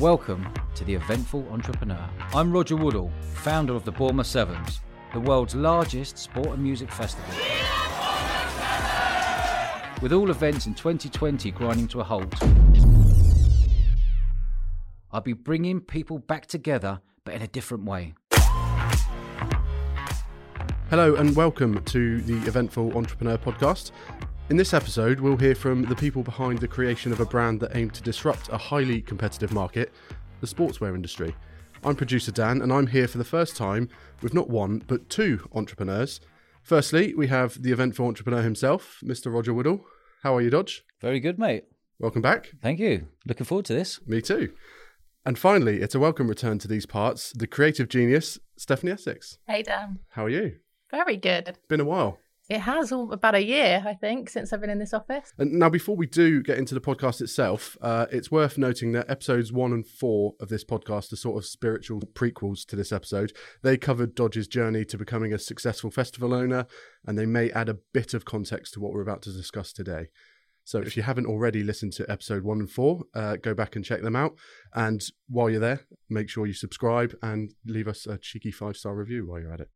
Welcome to the Eventful Entrepreneur. I'm Roger Woodall, founder of the Bournemouth Sevens, the world's largest sport and music festival. With all events in 2020 grinding to a halt, I'll be bringing people back together, but in a different way. Hello and welcome to the Eventful Entrepreneur Podcast. In this episode, we'll hear from the people behind the creation of a brand that aimed to disrupt a highly competitive market, the sportswear industry. I'm producer Dan, and I'm here for the first time with not one, but two entrepreneurs. Firstly, we have the Eventful Entrepreneur himself, Mr. Roger Woodall. How are you, Dodge? Very good, mate. Welcome back. Thank you. Looking forward to this. Me too. And finally, it's a welcome return to these parts, the creative genius, Stephanie Essex. Hey Dan. How are you? Very good. Been a while. It has all, about a year, I think, since I've been in this office. And now, before we do get into the podcast itself, uh, it's worth noting that episodes one and four of this podcast are sort of spiritual prequels to this episode. They covered Dodge's journey to becoming a successful festival owner, and they may add a bit of context to what we're about to discuss today. So, if you haven't already listened to episode one and four, uh, go back and check them out. And while you're there, make sure you subscribe and leave us a cheeky five star review while you're at it.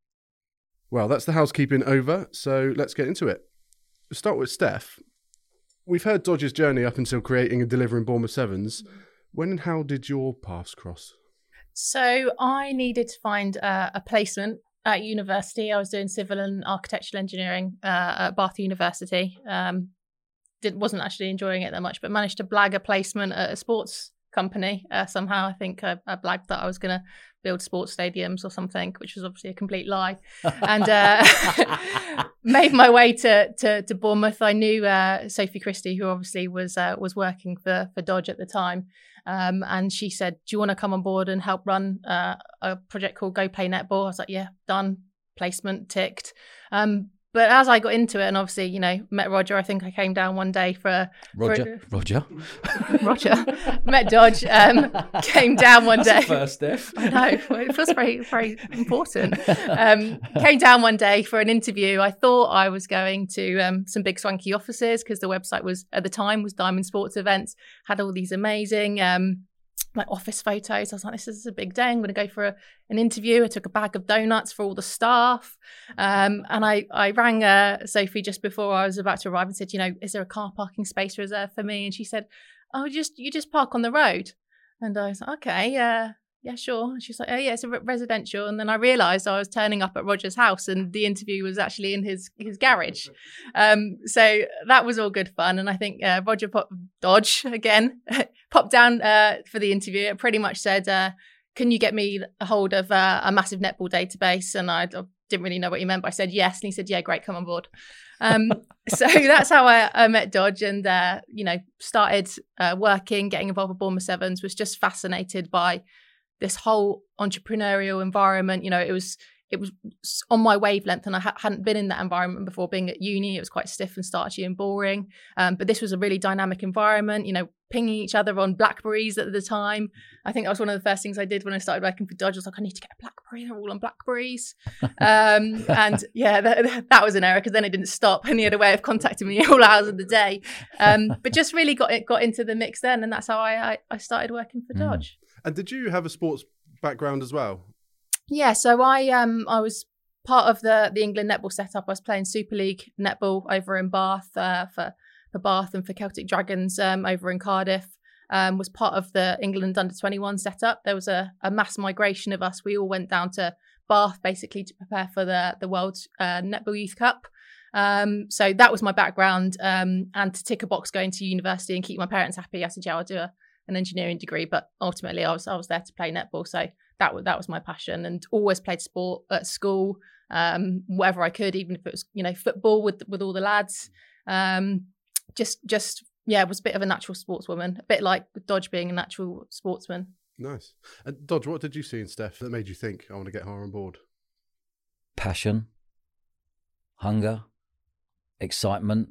Well, that's the housekeeping over, so let's get into it. We'll start with Steph. We've heard Dodge's journey up until creating and delivering Bournemouth Sevens. When and how did your paths cross? So I needed to find uh, a placement at university. I was doing civil and architectural engineering uh, at Bath University. Um, did, wasn't actually enjoying it that much, but managed to blag a placement at a sports company uh, somehow. I think I, I blagged that I was going to build sports stadiums or something, which was obviously a complete lie. and uh, made my way to, to, to Bournemouth. I knew uh, Sophie Christie, who obviously was uh, was working for for Dodge at the time, um, and she said, "Do you want to come on board and help run uh, a project called Go Play Netball?" I was like, "Yeah, done." Placement ticked. Um, but as I got into it, and obviously, you know, met Roger. I think I came down one day for Roger. For, Roger. Roger. met Dodge. Um, came down one That's day. first, Steph. I know. It feels very, very important. Um, came down one day for an interview. I thought I was going to um, some big swanky offices because the website was at the time was Diamond Sports Events. Had all these amazing. Like office photos. I was like, this is a big day. I'm going to go for a, an interview. I took a bag of donuts for all the staff. Um, and I, I rang uh, Sophie just before I was about to arrive and said, you know, is there a car parking space reserved for me? And she said, oh, just you just park on the road. And I was like, okay, uh, yeah, sure. And she's like, oh yeah, it's a re- residential. And then I realised I was turning up at Roger's house, and the interview was actually in his his garage. Um, so that was all good fun. And I think uh, Roger pop- Dodge again popped down uh, for the interview. It pretty much said, uh, "Can you get me a hold of uh, a massive netball database?" And I, I didn't really know what he meant, but I said yes, and he said, "Yeah, great, come on board." Um, so that's how I, I met Dodge, and uh, you know, started uh, working, getting involved with Bournemouth Sevens. Was just fascinated by this whole entrepreneurial environment. You know, it was it was on my wavelength, and I ha- hadn't been in that environment before. Being at uni, it was quite stiff and starchy and boring. Um, but this was a really dynamic environment. You know, pinging each other on Blackberries at the time. I think that was one of the first things I did when I started working for Dodge. I was like, I need to get a Blackberry. They're all on Blackberries. Um, and yeah, that, that was an error because then it didn't stop, and he had a way of contacting me all hours of the day. Um, but just really got it got into the mix then, and that's how I I, I started working for Dodge. And did you have a sports background as well? Yeah, so I um I was part of the the England netball setup. I was playing Super League netball over in Bath uh, for for Bath and for Celtic Dragons um, over in Cardiff. Um, was part of the England under 21 setup. There was a, a mass migration of us. We all went down to Bath basically to prepare for the the World uh, Netball Youth Cup. Um, so that was my background. Um, and to tick a box going to university and keep my parents happy, I said, yeah, I'll do a, an engineering degree. But ultimately, I was I was there to play netball. So that was that was my passion, and always played sport at school, um, wherever I could, even if it was you know football with with all the lads. Um, just just yeah, was a bit of a natural sportswoman, a bit like Dodge being a natural sportsman. Nice. And Dodge, what did you see in Steph that made you think I want to get her on board? Passion, hunger, excitement.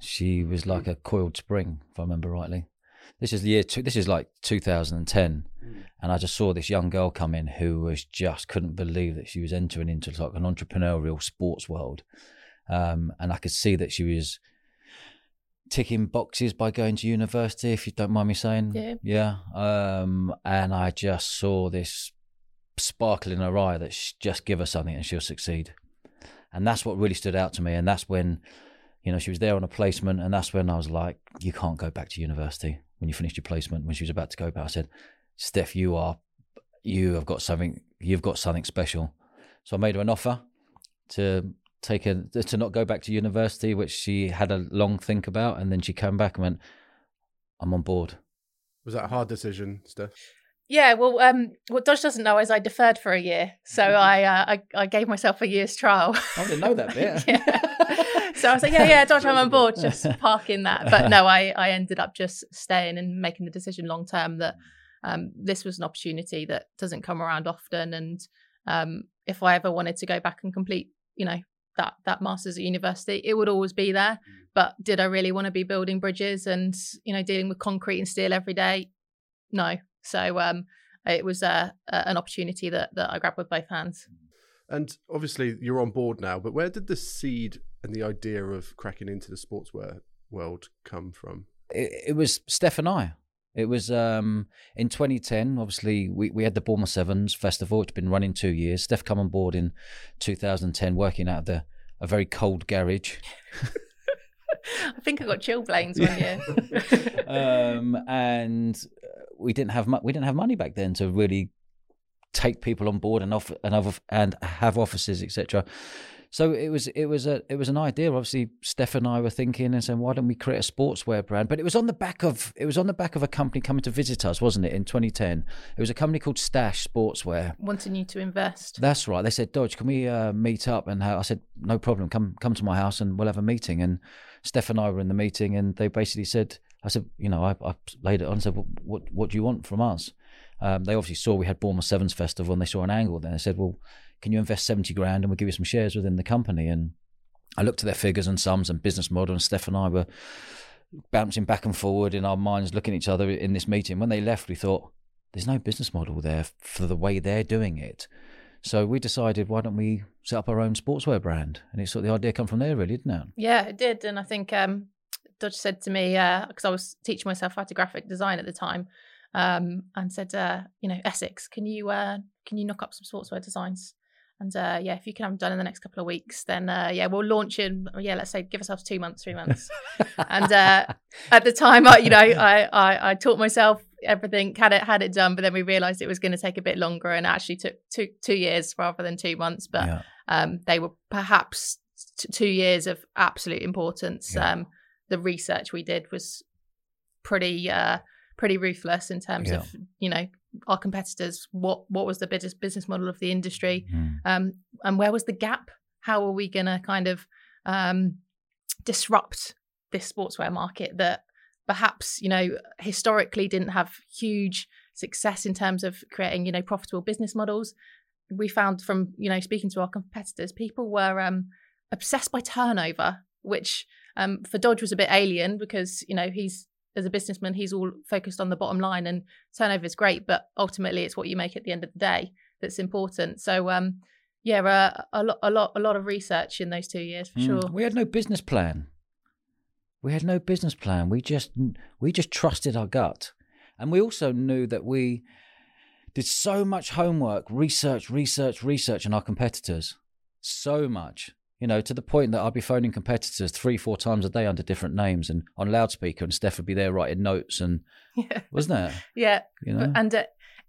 She was like a coiled spring, if I remember rightly. This is the year. Two, this is like 2010, and I just saw this young girl come in who was just couldn't believe that she was entering into like an entrepreneurial sports world, um, and I could see that she was ticking boxes by going to university, if you don't mind me saying. Yeah. Yeah. Um, and I just saw this sparkle in her eye that sh- just give her something and she'll succeed. And that's what really stood out to me. And that's when, you know, she was there on a placement, and that's when I was like, you can't go back to university when you finished your placement. When she was about to go back, I said, Steph, you are, you have got something, you've got something special. So I made her an offer to take a to not go back to university, which she had a long think about, and then she came back and went, "I'm on board." Was that a hard decision, Steph? Yeah, well, um, what Dodge doesn't know is I deferred for a year, so Mm-hmm. I, uh, I I gave myself a year's trial. I didn't know that bit. yeah. So I was like, yeah, yeah, Dodge, I'm on board. Just parking that. But no, I I ended up just staying and making the decision long term that um, this was an opportunity that doesn't come around often, and um, if I ever wanted to go back and complete, you know, that that masters at university, it would always be there. But did I really want to be building bridges and you know dealing with concrete and steel every day? No. So um, it was uh, a, an opportunity that that I grabbed with both hands. And obviously, you're on board now. But where did the seed and the idea of cracking into the sportswear world come from? it, it was Steph and I. It was um, in 2010. Obviously, we, we had the Bournemouth Sevens Festival. It's been running two years. Steph come on board in 2010, working out of the a very cold garage. I think I got chilblains one year. um, and uh, we didn't have mu- we didn't have money back then to really take people on board and off and other and have offices etc. So it was it was a it was an idea. Obviously, Steph and I were thinking and saying, why don't we create a sportswear brand? But it was on the back of it was on the back of a company coming to visit us, wasn't it? In 2010, it was a company called Stash Sportswear. Wanting you to invest. That's right. They said, Dodge, can we uh, meet up? And I said, no problem. Come come to my house and we'll have a meeting. And Steph and I were in the meeting, and they basically said, I said, you know, I, I laid it on and said, well, what what do you want from us? Um, they obviously saw we had Bournemouth Sevens Festival, and they saw an angle. Then they said, well, can you invest seventy grand and we'll give you some shares within the company? And I looked at their figures and sums and business model, and Steph and I were bouncing back and forward in our minds, looking at each other in this meeting. When they left, we thought, there's no business model there for the way they're doing it. So we decided, why don't we set up our own sportswear brand? And it sort of the idea come from there, really, didn't it? Yeah, it did. And I think um, Dodge said to me, because I was teaching myself how to graphic design at the time, um, and said, uh, you know, Essex, can you uh, can you knock up some sportswear designs? And uh, yeah, if you can have them done in the next couple of weeks, then uh, yeah, we'll launch in. Yeah, let's say give ourselves two months, three months. and uh, at the time, I, you know, I, I I taught myself everything, had it had it done, but then we realised it was going to take a bit longer, and actually took two two years rather than two months. But yeah. um, they were perhaps t- two years of absolute importance. Yeah. Um, the research we did was pretty uh, pretty ruthless in terms Yeah. of you know our competitors. What what was the business business model of the industry, Mm. um, and where was the gap? How are we going to kind of um, disrupt this sportswear market that perhaps you know historically didn't have huge success in terms of creating you know profitable business models we found from you know speaking to our competitors people were um obsessed by turnover which um for dodge was a bit alien because you know he's as a businessman he's all focused on the bottom line and turnover is great but ultimately it's what you make at the end of the day that's important so um yeah uh, a lot a lot a lot of research in those two years for Mm. sure We had no business plan. We had no business plan. We just we just trusted our gut, and we also knew that we did so much homework, research, research, research on our competitors. So much, you know, to the point that I'd be phoning competitors three, four times a day under different names and on loudspeaker, and Steph would be there writing notes, and yeah wasn't it? yeah You know, and uh,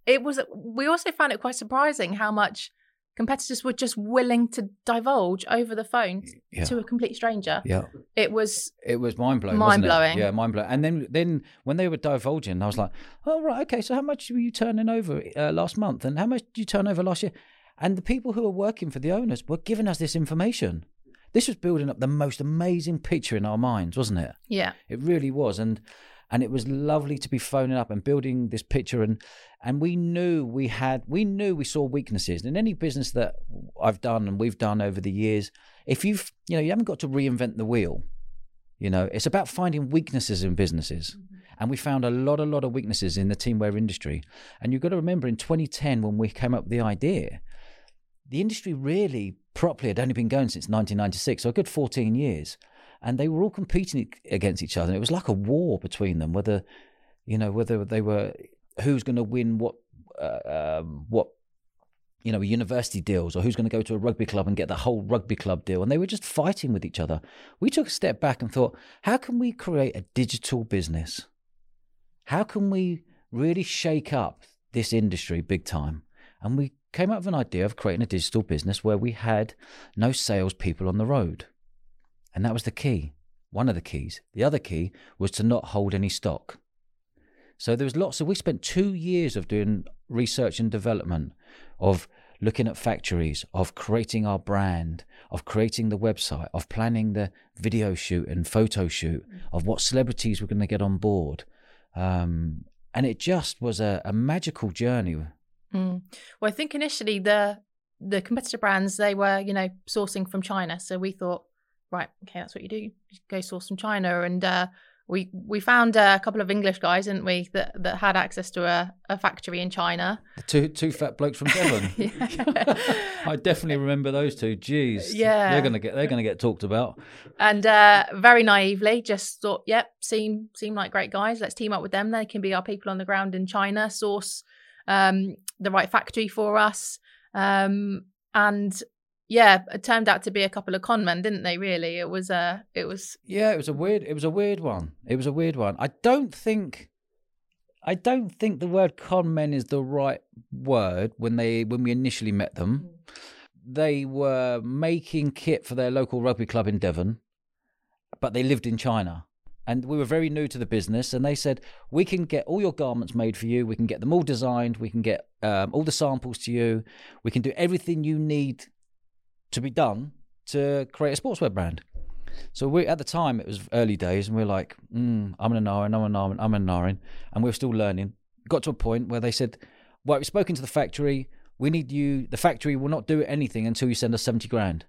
it was we also found it quite surprising how much competitors were just willing to divulge over the phone yeah, to a complete stranger yeah. it was It was mind blowing. Mind-blowing. Yeah, mind blowing. And then, then when they were divulging, I was like, "Oh right, okay. So how much were you turning over uh, last month, and how much did you turn over last year?" And the people who were working for the owners were giving us this information. This was building up the most amazing picture in our minds, wasn't it? yeah It really was, and and it was lovely to be phoning up and building this picture, and and we knew we had, we knew we saw weaknesses in any business that I've done and we've done over the years. If you've, you know, you haven't got to reinvent the wheel. You know, it's about finding weaknesses in businesses. Mm-hmm. And we found a lot, a lot of weaknesses in the teamwear industry. And you've got to remember in 2010, when we came up with the idea, the industry really properly had only been going since 1996, so a good 14 years. and they were all competing against each other. It was like a war between them, whether you know whether they were who's going to win what uh, um, what you know university deals or who's going to go to a rugby club and get the whole rugby club deal and they were just fighting with each other we took a step back and thought how can we create a digital business how can we really shake up this industry big time and we came up with an idea of creating a digital business where we had no salespeople on the road and that was the key one of the keys the other key was to not hold any stock so there was lots of we spent two years of doing research and development of looking at factories, of creating our brand, of creating the website, of planning the video shoot and photo shoot, of what celebrities were going to get on board. Um, and it just was a, a magical journey. Mm. Well, I think initially the the competitor brands they were you know sourcing from China, so we thought, right, okay, that's what you do, you go source from China, and uh, we we found a couple of English guys, didn't we, that that had access to a, a factory in China. Two two fat blokes from Devon. I definitely remember those two. Jeez, Yeah. they're gonna get they're gonna get talked about. and uh, very naively just thought, yep, seem seem like great guys. Let's team up with them. They can be our people on the ground in China, source um, the right factory for us. Um, and yeah, it turned out to be a couple of con men, didn't they? Really, it was uh, it was Yeah, it was a weird. It was a weird one. It was a weird one. I don't think, I don't think the word con men is the right word when they when we initially met them. They were making kit for their local rugby club in Devon, but they lived in China. And we were very new to the business, and they said, "We can get all your garments made for you. We can get them all designed. We can get um, all the samples to you. We can do everything you need to be done to create a sportswear brand." So we at the time it was early days, and we are like, mm, "I'm an Narin, I'm an Narin, I'm an Narin," and we are still learning. Got to a point where they said, "Well, we've spoken to the factory. We need you. The factory will not do anything until you send us seventy grand."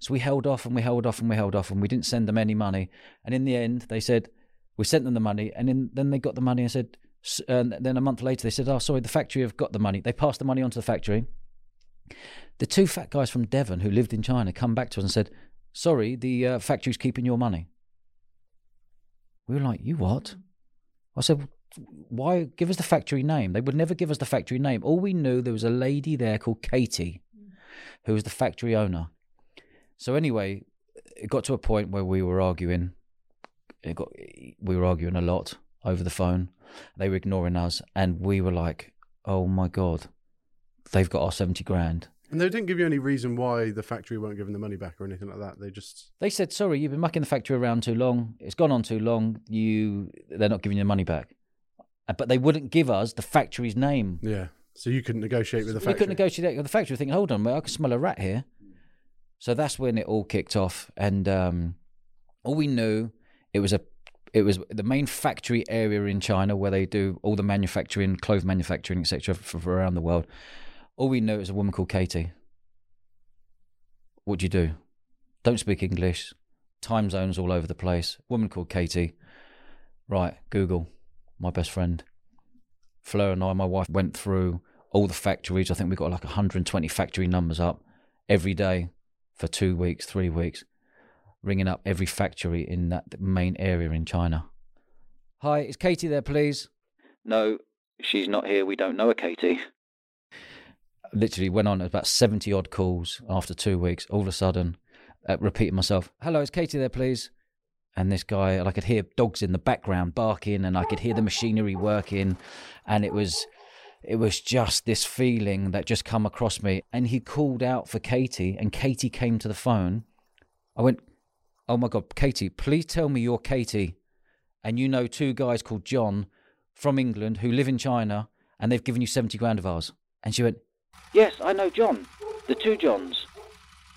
So we held off and we held off and we held off and we didn't send them any money. And in the end, they said we sent them the money, and in, then they got the money and said. And then a month later, they said, "Oh, sorry, the factory have got the money." They passed the money on to the factory. The two fat guys from Devon who lived in China come back to us and said, "Sorry, the uh, factory's keeping your money." We were like, "You what?" I said, "Why give us the factory name?" They would never give us the factory name. All we knew there was a lady there called Katie, who was the factory owner. So anyway, it got to a point where we were arguing. It got we were arguing a lot over the phone. They were ignoring us, and we were like, "Oh my god, they've got our seventy grand." And they didn't give you any reason why the factory weren't giving the money back or anything like that. They just They said, "Sorry, you've been mucking the factory around too long. It's gone on too long. You, they're not giving you the money back." Uh, But they wouldn't give us the factory's name. yeah. So you couldn't negotiate with the we factory. couldn't negotiate with the factory. Thinking, hold on, mate, I can smell a rat here. So that's when it all kicked off, and um, all we knew it was a it was the main factory area in China where they do all the manufacturing, clothes manufacturing, etc. For around the world. All we knew was a woman called Katie. What do you do? Don't speak English. Time zones all over the place. Woman called Katie. Right, Google. My best friend. Fleur and I, my wife, went through all the factories. I think we got like 120 factory numbers up every day for two weeks, three weeks, ringing up every factory in that main area in China. Hi, is Katie there, please? No, she's not here. We don't know a Katie. Literally went on about 70 odd calls after two weeks. All of a sudden, uh, repeating myself, hello, is Katie there, please? And this guy, and I could hear dogs in the background barking, and I could hear the machinery working, and it was it was just this feeling that just come across me. And he called out for katie and katie came to the phone. I went oh my god katie please tell me you're katie. And you know two guys called john from england who live in china and they've given you 70 grand of ours. And she went yes i know john the two johns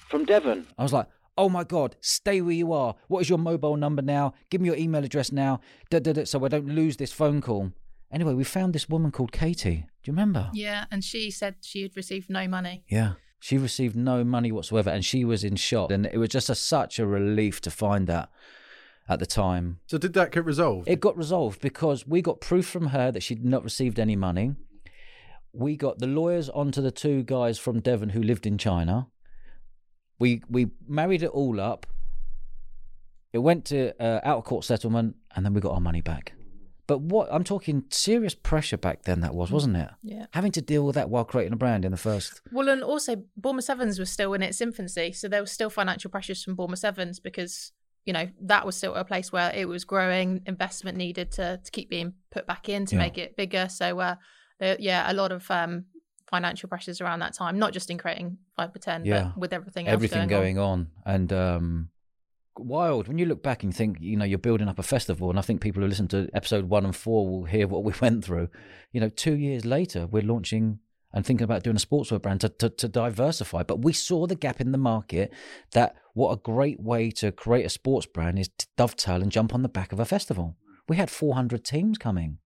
from devon. I was like oh my god stay where you are. What is your mobile number now? Give me your email address now. Da, da, da, so i don't lose this phone call Anyway, we found this woman called Katie. Do you remember? yeah. And she said she had received no money. Yeah. She received no money whatsoever and she was in shock. And it was just a, such a relief to find that at the time. So did that get resolved? It got resolved because we got proof from her that she'd not received any money. We got the lawyers onto the two guys from Devon who lived in China. We we married it all up. It went to uh, out of court settlement, and then we got our money back. But what I'm talking serious pressure back then that was, wasn't it? Yeah. Having to deal with that while creating a brand in the first. Well, and also Bournemouth Sevens was still in its infancy, so there was still financial pressures from Bournemouth Sevens because you know that was still a place where it was growing, investment needed to to keep being put back in to Yeah. make it bigger. So, uh, there, yeah, a lot of um, financial pressures around that time, not just in creating Viper 10, Yeah. but with everything else everything going, going on, and um, wild. When you look back and think, you know, you're building up a festival, and I think people who listen to episode one and four will hear what we went through. You know, two years later, we're launching and thinking about doing a sportswear brand to, to, to diversify. But we saw the gap in the market that what a great way to create a sports brand is to dovetail and jump on the back of a festival. We had 400 teams coming,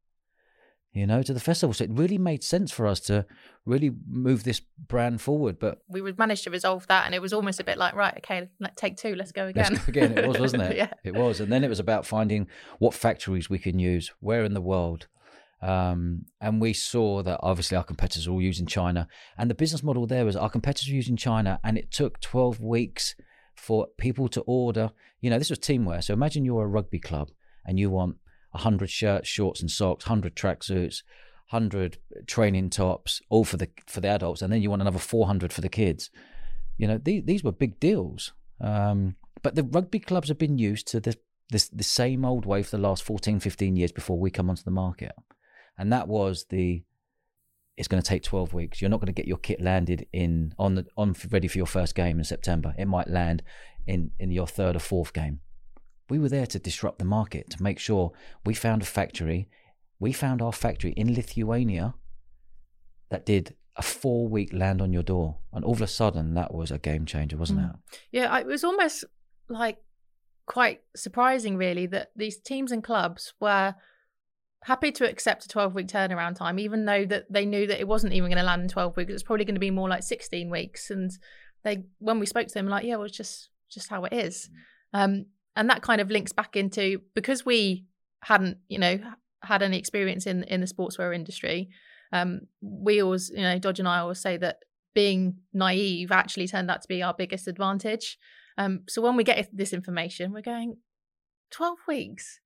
you know, to the festival. So it really made sense for us to really move this brand forward. But We would manage to resolve that, and it was almost a bit like, right, okay, take two, let's go Let's again. go again. It was, wasn't it? yeah. It was. And then it was about finding what factories we can use, where in the world. Um, and we saw that obviously our competitors were all using China. And the business model there was our competitors were using China, and it took 12 weeks for people to order. You know, this was teamwear. So imagine you're a rugby club and you want 100 shirts, shorts, and socks, 100 tracksuits. 100 training tops all for the for the adults and then you want another 400 for the kids. You know these, these were big deals. Um, but the rugby clubs have been used to the, this the same old way for the last 14 15 years before we come onto the market. And that was the it's going to take 12 weeks. You're not going to get your kit landed in on the on ready for your first game in september. It might land in in your third or fourth game we were there to disrupt the market to make sure we found a factory we found our factory in lithuania that did a four week land on your door and all of a sudden that was a game changer wasn't Mm. it Yeah, it was almost like quite surprising, really, that these teams and clubs were happy to accept a 12 week turnaround time, even though that they knew that it wasn't even going to land in 12 weeks. It was probably going to be more like 16 weeks. And they, when we spoke to them, like, yeah, well, it's just just how it is. Um, and that kind of links back into because we hadn't, you know, had any experience in in the sportswear industry. Um, we always, you know, Dodge and I always say that being naive actually turned out to be our biggest advantage. Um, so when we get this information, we're going 12 weeks.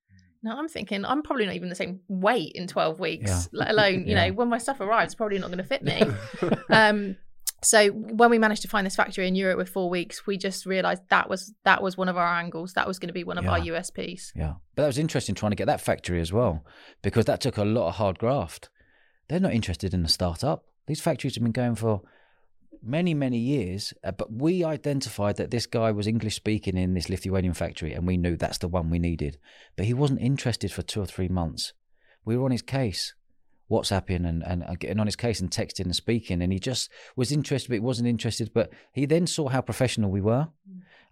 Now I'm thinking I'm probably not even the same weight in 12 weeks, Yeah. let alone, you Yeah. know, when my stuff arrives, probably not going to fit me. um, so when we managed to find this factory in Europe with four weeks, we just realised that was that was one of our angles. That was going to be one of our USPs. Yeah. But that was interesting trying to get that factory as well, because that took a lot of hard graft. They're not interested in a startup. These factories have been going for many, many years. uh, But we identified that this guy was English speaking in this Lithuanian factory, and we knew that's the one we needed. But he wasn't interested for two or three months. We were on his case, WhatsApping and, and, and getting on his case and texting and speaking. And he just was interested, but he wasn't interested. But he then saw how professional we were.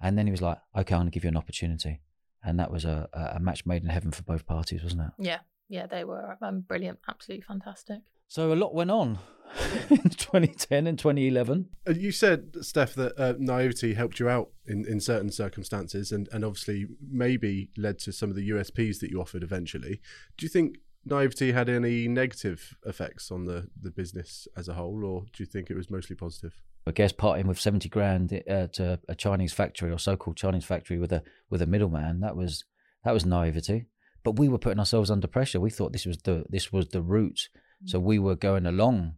And then he was like, okay, I'm going to give you an opportunity and that was a, a a match made in heaven for both parties, wasn't it? Yeah, yeah, they were um, brilliant, absolutely fantastic. So a lot went on in 2010 and 2011. Uh, You said, Steph, that uh, naivety helped you out in, in certain circumstances and, and obviously maybe led to some of the USPs that you offered eventually. Do you think naivety had any negative effects on the, the business as a whole, or do you think it was mostly positive? I guess parting with 70 grand uh, to a Chinese factory or so-called Chinese factory with a with a middleman that was that was naivety. But we were putting ourselves under pressure. We thought this was the this was the route, so we were going along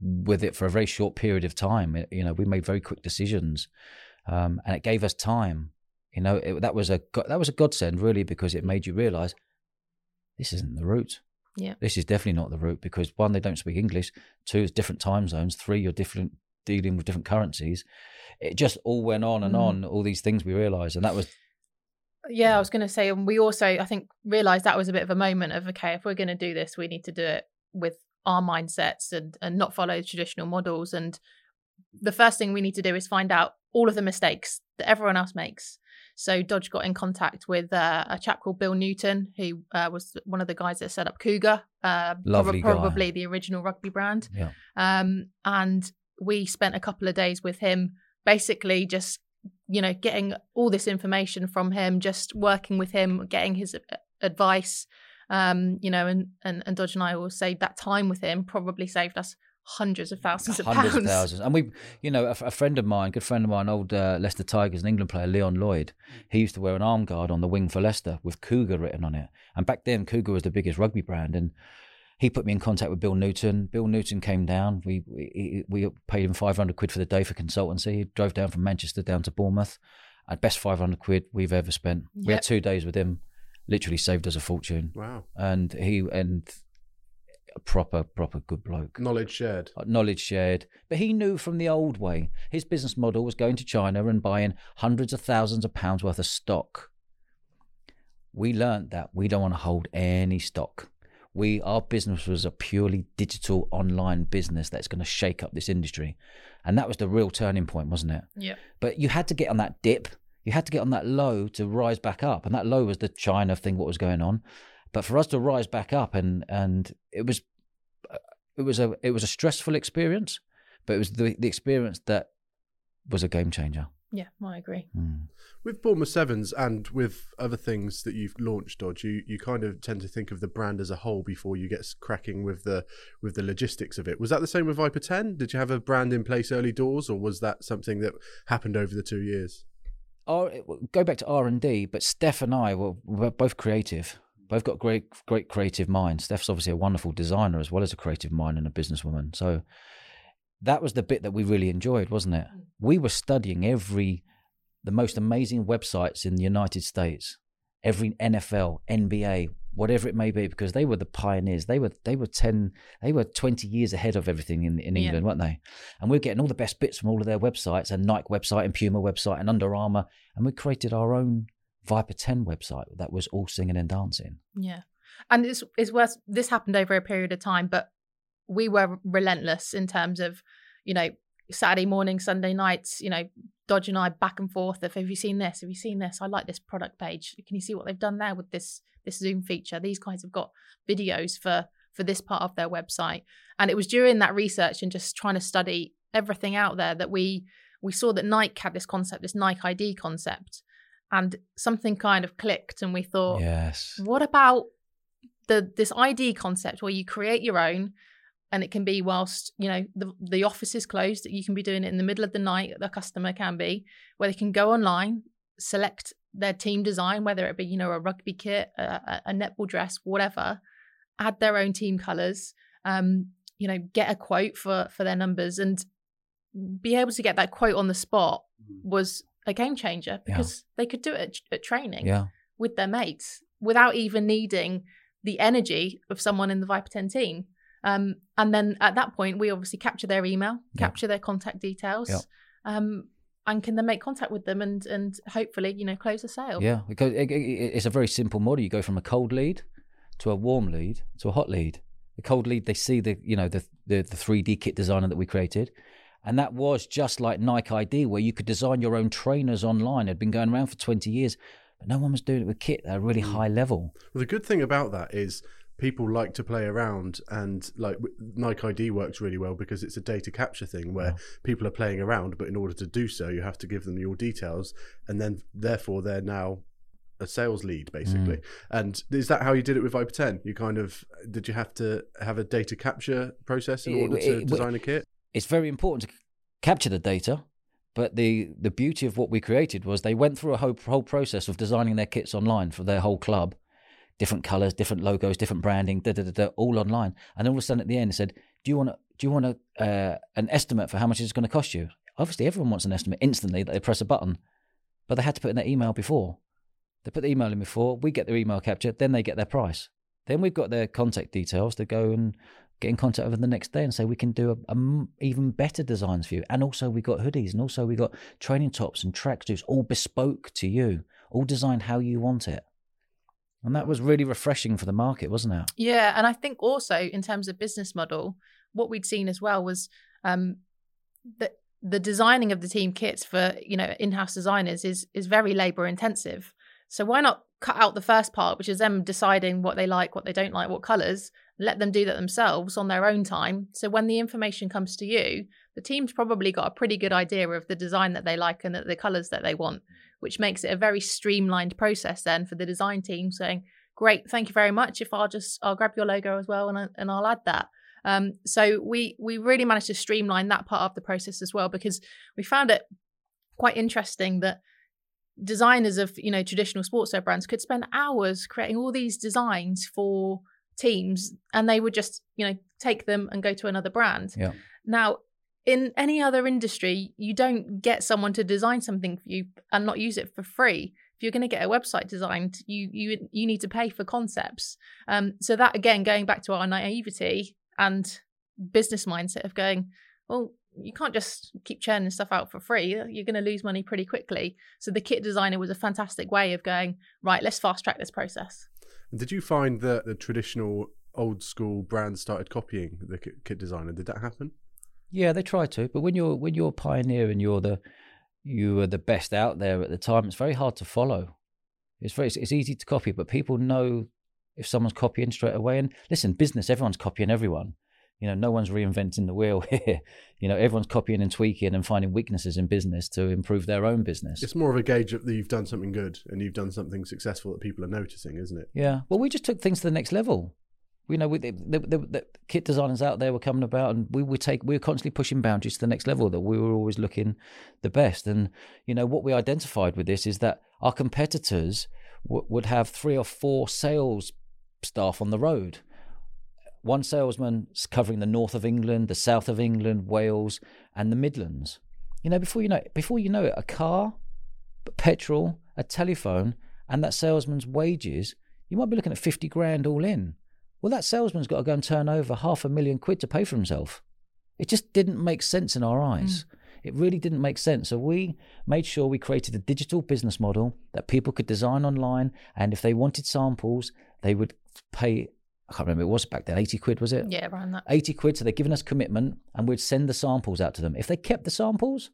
with it for a very short period of time. It- you know, we made very quick decisions, um, and it gave us time. You know, it, that was a that was a godsend really because it made you realise this isn't the route. Yeah. This is definitely not the route because one, they don't speak English. Two, it's different time zones. Three, you're different dealing with different currencies. It just all went on and Mm. on. All these things we realised, and that was Yeah, I was going to say, and we also, I think, realised that was a bit of a moment of okay, if we're going to do this, we need to do it with our mindsets and and not follow traditional models. And the first thing we need to do is find out all of the mistakes that everyone else makes. So Dodge got in contact with uh, a chap called Bill Newton, who uh, was one of the guys that set up Cougar, uh, prob- Lovely guy. probably the original rugby brand. yeah. Um, and we spent a couple of days with him, basically just, you know, getting all this information from him, just working with him, getting his advice. Um, you know, and, and, and Dodge and I will say that time with him probably saved us hundreds of thousands of hundreds pounds. of thousands. And we, you know, a, a friend of mine, good friend of mine, old uh, Leicester Tigers and England player Leon Lloyd, he used to wear an arm guard on the wing for Leicester with Cougar written on it. And back then, Cougar was the biggest rugby brand, and he put me in contact with Bill Newton. Bill Newton came down. We we, we paid him five hundred quid for the day for consultancy. He drove down from Manchester down to Bournemouth. At best five hundred quid we've ever spent. We had two days with him. Literally saved us a fortune. Wow. And he and a proper proper good bloke Knowledge shared. uh, knowledge shared. But he knew from the old way his business model was going to China and buying hundreds of thousands of pounds worth of stock. We learnt that we don't want to hold any stock. We our business was a purely digital online business that's going to shake up this industry, and that was the real turning point, wasn't it? Yeah. But you had to get on that dip. You had to get on that low to rise back up, and that low was the China thing. What was going on? But for us to rise back up, and and it was, uh, it was a it was a stressful experience, but it was the the experience that was a game changer. Yeah, I agree. Mm. With Bournemouth Sevens and with other things that you've launched, Dodge, you, you kind of tend to think of the brand as a whole before you get cracking with the with the logistics of it. Was that the same with Viper 10? Did you have a brand in place early doors, or was that something that happened over the two years? R, go back to R and D, but Steph and I were, were both creative. Both got great, great creative minds. Steph's obviously a wonderful designer as well as a creative mind and a businesswoman. So that was the bit that we really enjoyed, wasn't it? Mm. We were studying every, the most amazing websites in the United States, every NFL, NBA, whatever it may be, because they were the pioneers. They were, they were ten, they were twenty years ahead of everything in in Yeah. England, weren't they? And we we're getting all the best bits from all of their websites, and Nike website, and Puma website, and Under Armour, and we created our own Viper 10 website that was all singing and dancing. Yeah. And it's, it's worth, this happened over a period of time, but we were relentless in terms of, you know, Saturday morning, Sunday nights, you know, Dodge and I back and forth of have you seen this? Have you seen this? I like this product page. Can you see what they've done there with this this Zoom feature? These guys have got videos for for this part of their website. And it was during that research and just trying to study everything out there that we we saw that Nike had this concept, this Nike ID concept. And something kind of clicked and we thought, Yes. what about the this ID concept where you create your own and it can be whilst, you know, the the office is closed, that you can be doing it in the middle of the night, the customer can be, where they can go online, select their team design, whether it be, you know, a rugby kit, a, a- netball dress, whatever, add their own team colours, um, you know, get a quote for for their numbers and be able to get that quote on the spot was a game changer Yeah. because they could do it at, at training Yeah. with their mates without even needing the energy of someone in the Viper 10 team. Um, and then at that point, we obviously capture their email, Yeah. capture their contact details, Yeah. um, and can then make contact with them and and hopefully, you know, close a sale. Yeah. Because it, it, it's a very simple model. You go from a cold lead to a warm lead to a hot lead. The cold lead, they see the, you know, the, the, the 3D kit designer that we created. And that was just like Nike ID, where you could design your own trainers online. It had been going around for 20 years, but no one was doing it with kit at a really mm. high level. Well, the good thing about that is people like to play around, and like Nike ID works really well because it's a data capture thing where people are playing around, but in order to do so, you have to give them your details, and then therefore they're now a sales lead basically. Mm. And is that how you did it with Viper 10? You kind of did you have to have a data capture process in It- order it- to it- design a kit? It's very important to capture the data. But the, the beauty of what we created was they went through a whole, whole process of designing their kits online for their whole club, different colors, different logos, different branding, da, da, da, da, all online. And all of a sudden at the end, it said, "Do you want to, do you want a, uh, an estimate for how much it's going to cost you?" Obviously, everyone wants an estimate instantly that they press a button, but they had to put in their email before. They put the email in before. We get their email captured, then they get their price. Then we've got their contact details to go and get in contact over the next day and say we can do a, even better designs for you. And also we got hoodies and also we got training tops and tracksuits all bespoke to you, all designed how you want it. And that was really refreshing for the market, wasn't it? Yeah, and I think also in terms of business model, what we'd seen as well was um, that the designing of the team kits for you know in-house designers is is very labor intensive. So why not cut out the first part, which is them deciding what they like, what they don't like, what colors, let them do that themselves on their own time. So when the information comes to you, the team's probably got a pretty good idea of the design that they like and the colors that they want, which makes it a very streamlined process then for the design team saying, great thank you very much if i'll just i'll grab your logo as well and, I, and i'll add that Um, so we we really managed to streamline that part of the process as well because we found it quite interesting that designers of you know traditional sportswear brands could spend hours creating all these designs for teams and they would just you know take them and go to another brand Yeah. now in any other industry you don't get someone to design something for you and not use it for free if you're going to get a website designed you you you need to pay for concepts um so that again going back to our naivety and business mindset of going well you can't just keep churning stuff out for free. You're going to lose money pretty quickly. So the kit designer was a fantastic way of going, right, let's fast track this process. Did you find that the traditional old school brands started copying the kit, designer? Did that happen? Yeah, they try to, but when you're when you're a pioneer and you're the you are the best out there at the time, it's very hard to follow. It's very it's easy to copy, but people know if someone's copying straight away. And listen, business, everyone's copying everyone. You know, no one's reinventing the wheel here. You know, everyone's copying and tweaking and finding weaknesses in business to improve their own business. It's more of a gauge that you've done something good and you've done something successful that people are noticing, isn't it? Yeah. Well, we just took things to the next level. You know, with the, the, the, the kit designers out there were coming about, and we would take we were constantly pushing boundaries to the next level. That we were always looking the best, and you know what we identified with this is that our competitors w- would have three or four sales staff on the road. One salesman covering the north of England, the south of England, Wales, and the Midlands. You know, before you know it, before you know it, a car, petrol, a telephone, and that salesman's wages, you might be looking at 50 grand all in. Well, that salesman's got to go and turn over half a million quid to pay for himself. It just didn't make sense in our eyes. Hmm. It really didn't make sense. So we made sure we created a digital business model that people could design online, and if they wanted samples, they would pay. I can't remember it was back then. Eighty quid was it? Yeah, around that. 80 quid. So they're giving us commitment and we'd send the samples out to them. If they kept the samples,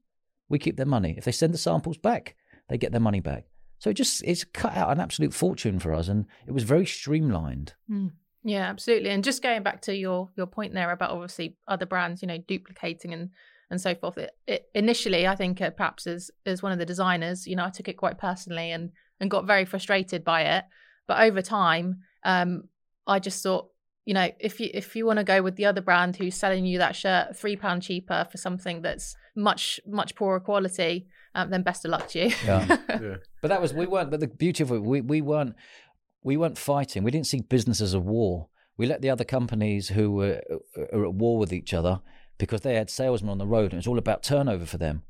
we keep their money. If they send the samples back, they get their money back. So it just, it's cut out an absolute fortune for us. And it was very streamlined. Mm. Yeah, absolutely. And just going back to your your point there about obviously other brands, you know, duplicating and and so forth. It, it, initially, I think uh, perhaps as as one of the designers, you know, I took it quite personally and and got very frustrated by it. But over time, um, I just thought, you know, if you if you want to go with the other brand who's selling you that shirt three pound cheaper for something that's much much poorer quality, um, then best of luck to you. Yeah. Yeah. But that was, we weren't, but the beauty of it, we, we weren't, we weren't fighting. We didn't see business as a war. We let the other companies who were are at war with each other because they had salesmen on the road and it was all about turnover for them.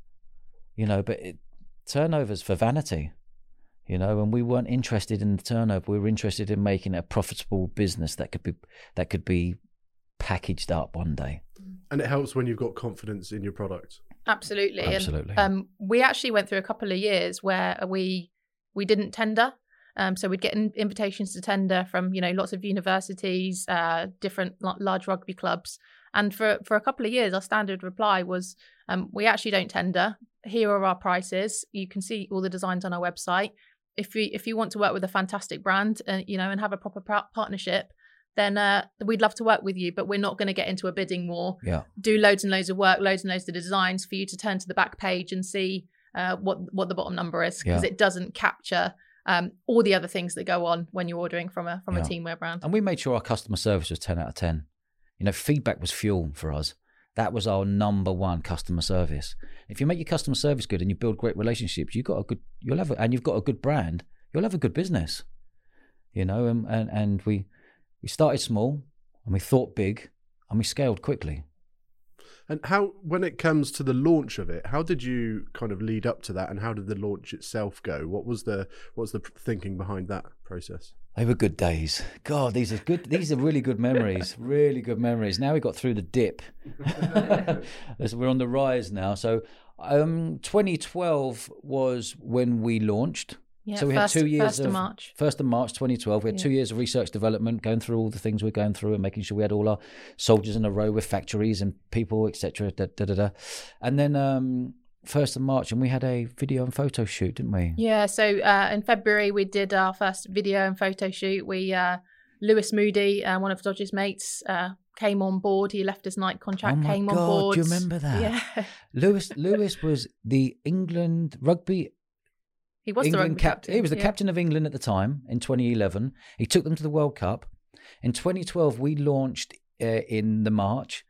You know, but it, turnovers for vanity. You know, and we weren't interested in the turnover. We were interested in making a profitable business that could be that could be packaged up one day. And it helps when you've got confidence in your product. Absolutely. Absolutely. And, um, we actually went through a couple of years where we we didn't tender. Um, so we'd get in, invitations to tender from you know lots of universities, uh, different large rugby clubs, and for for a couple of years, our standard reply was, um, "We actually don't tender. Here are our prices. You can see all the designs on our website. If you if you want to work with a fantastic brand, uh, you know, and have a proper par- partnership." Then uh, we'd love to work with you, but we're not going to get into a bidding war Yeah. do loads and loads of work, loads and loads of designs for you to turn to the back page and see uh, what what the bottom number is because Yeah. it doesn't capture um, all the other things that go on when you're ordering from a from Yeah. a teamwear brand. And we made sure our customer service was 10 out of 10. You know, feedback was fuel for us. That was our number one customer service. If you make your customer service good and you build great relationships, you've got a good, you'll have, a, and you've got a good brand, you'll have a good business. You know, and, and, and we, we started small and we thought big and we scaled quickly. And how, when it comes to the launch of it, how did you kind of lead up to that, and how did the launch itself go? What was the what was the thinking behind that process? They were good days. God, these are good. These are really good memories. Really good memories. Now we got through the dip. We're on the rise now. So, um, 2012 was when we launched. yeah, so we had first, two years first of, of- March. First of March 2012, we had Yeah. two years of research development, going through all the things we're going through and making sure we had all our soldiers in a row with factories and people, etc. Da, da, da, da. And then um, first of March, and we had a video and photo shoot, didn't we? Yeah, so uh, in February we did our first video and photo shoot. We uh, Lewis Moody, uh, one of Dodge's mates, uh, came on board. He left his Nike contract, Oh came on board. do you remember that? Yeah, Lewis Lewis was the England rugby he was the England rugby cap- captain. He was the yeah. captain of England at the time in 2011. He took them to the World Cup. In 2012, we launched uh, in the March.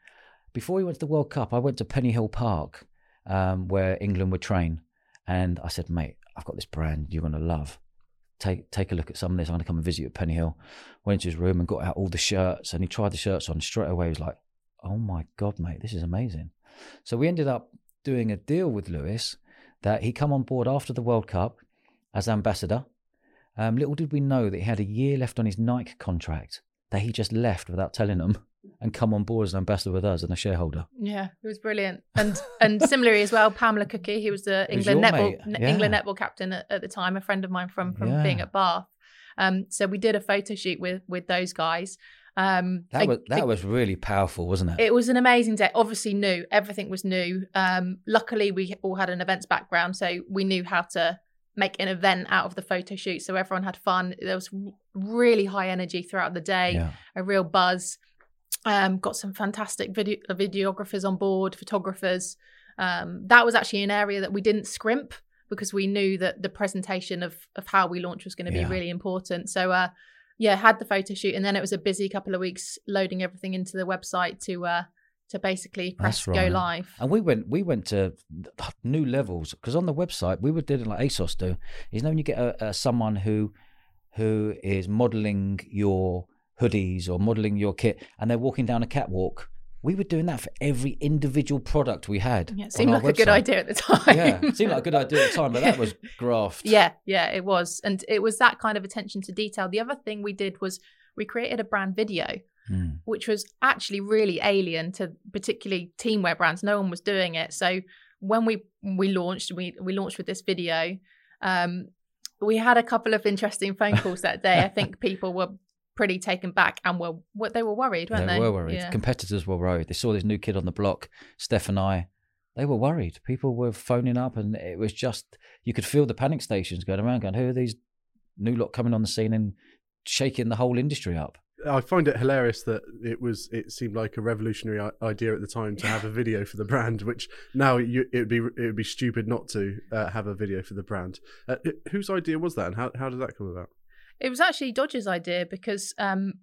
Before we went to the World Cup, I went to Pennyhill Park, um, where England would train, and I said, "Mate, I've got this brand you're going to love. Take take a look at some of this. I'm going to come and visit you at Pennyhill." Went into his room and got out all the shirts, and he tried the shirts on straight away. He was like, "Oh my god, mate, this is amazing." So we ended up doing a deal with Lewis that he come on board after the World Cup as ambassador. Um, little did we know that he had a year left on his Nike contract that he just left without telling them and come on board as an ambassador with us and a shareholder. Yeah, it was brilliant. And and similarly as well, Pamela Cookey, who was the England your netball n- England netball captain at, at the time, a friend of mine from from Yeah. being at Bath. Um, so we did a photo shoot with with those guys. Um, That I- was that I- was really powerful, wasn't it? It was an amazing day. Obviously, new. Everything was new. Um, luckily, we all had an events background, so we knew how to make an event out of the photo shoot. So everyone had fun. There was really high energy throughout the day, yeah. a real buzz. Um, got some fantastic video videographers on board, photographers. Um, that was actually an area that we didn't scrimp because we knew that the presentation of of how we launch was going to Yeah. be really important. So uh, yeah, had the photo shoot, and then it was a busy couple of weeks loading everything into the website to uh, to basically press That's go live. And we went we went to new levels because on the website we were doing like ASOS do. Is now when you get a, a someone who who is modeling your hoodies or modeling your kit and they're walking down a catwalk. We were doing that for every individual product we had. Yeah, it seemed like a good idea at the time. Yeah, it seemed like a good idea at the time, but that was graft. Yeah, yeah, it was. And it was that kind of attention to detail. The other thing we did was we created a brand video, Mm. which was actually really alien to particularly teamwear brands. No one was doing it. So when we we launched, we we launched with this video. Um, we had a couple of interesting phone calls that day. I think people were pretty taken back and were what they were worried, weren't they they? were worried. Yeah. Competitors were worried. They saw this new kid on the block, Steph and I. They were worried. People were phoning up, and it was just you could feel the panic stations going around, going, "Who are these new lot coming on the scene and shaking the whole industry up?" I find it hilarious that it was. It seemed like a revolutionary idea at the time to have a video for the brand, which now it would be it would be stupid not to uh, have a video for the brand. Uh, wh- whose idea was that, and how how did that come about? It was actually Dodge's idea because um,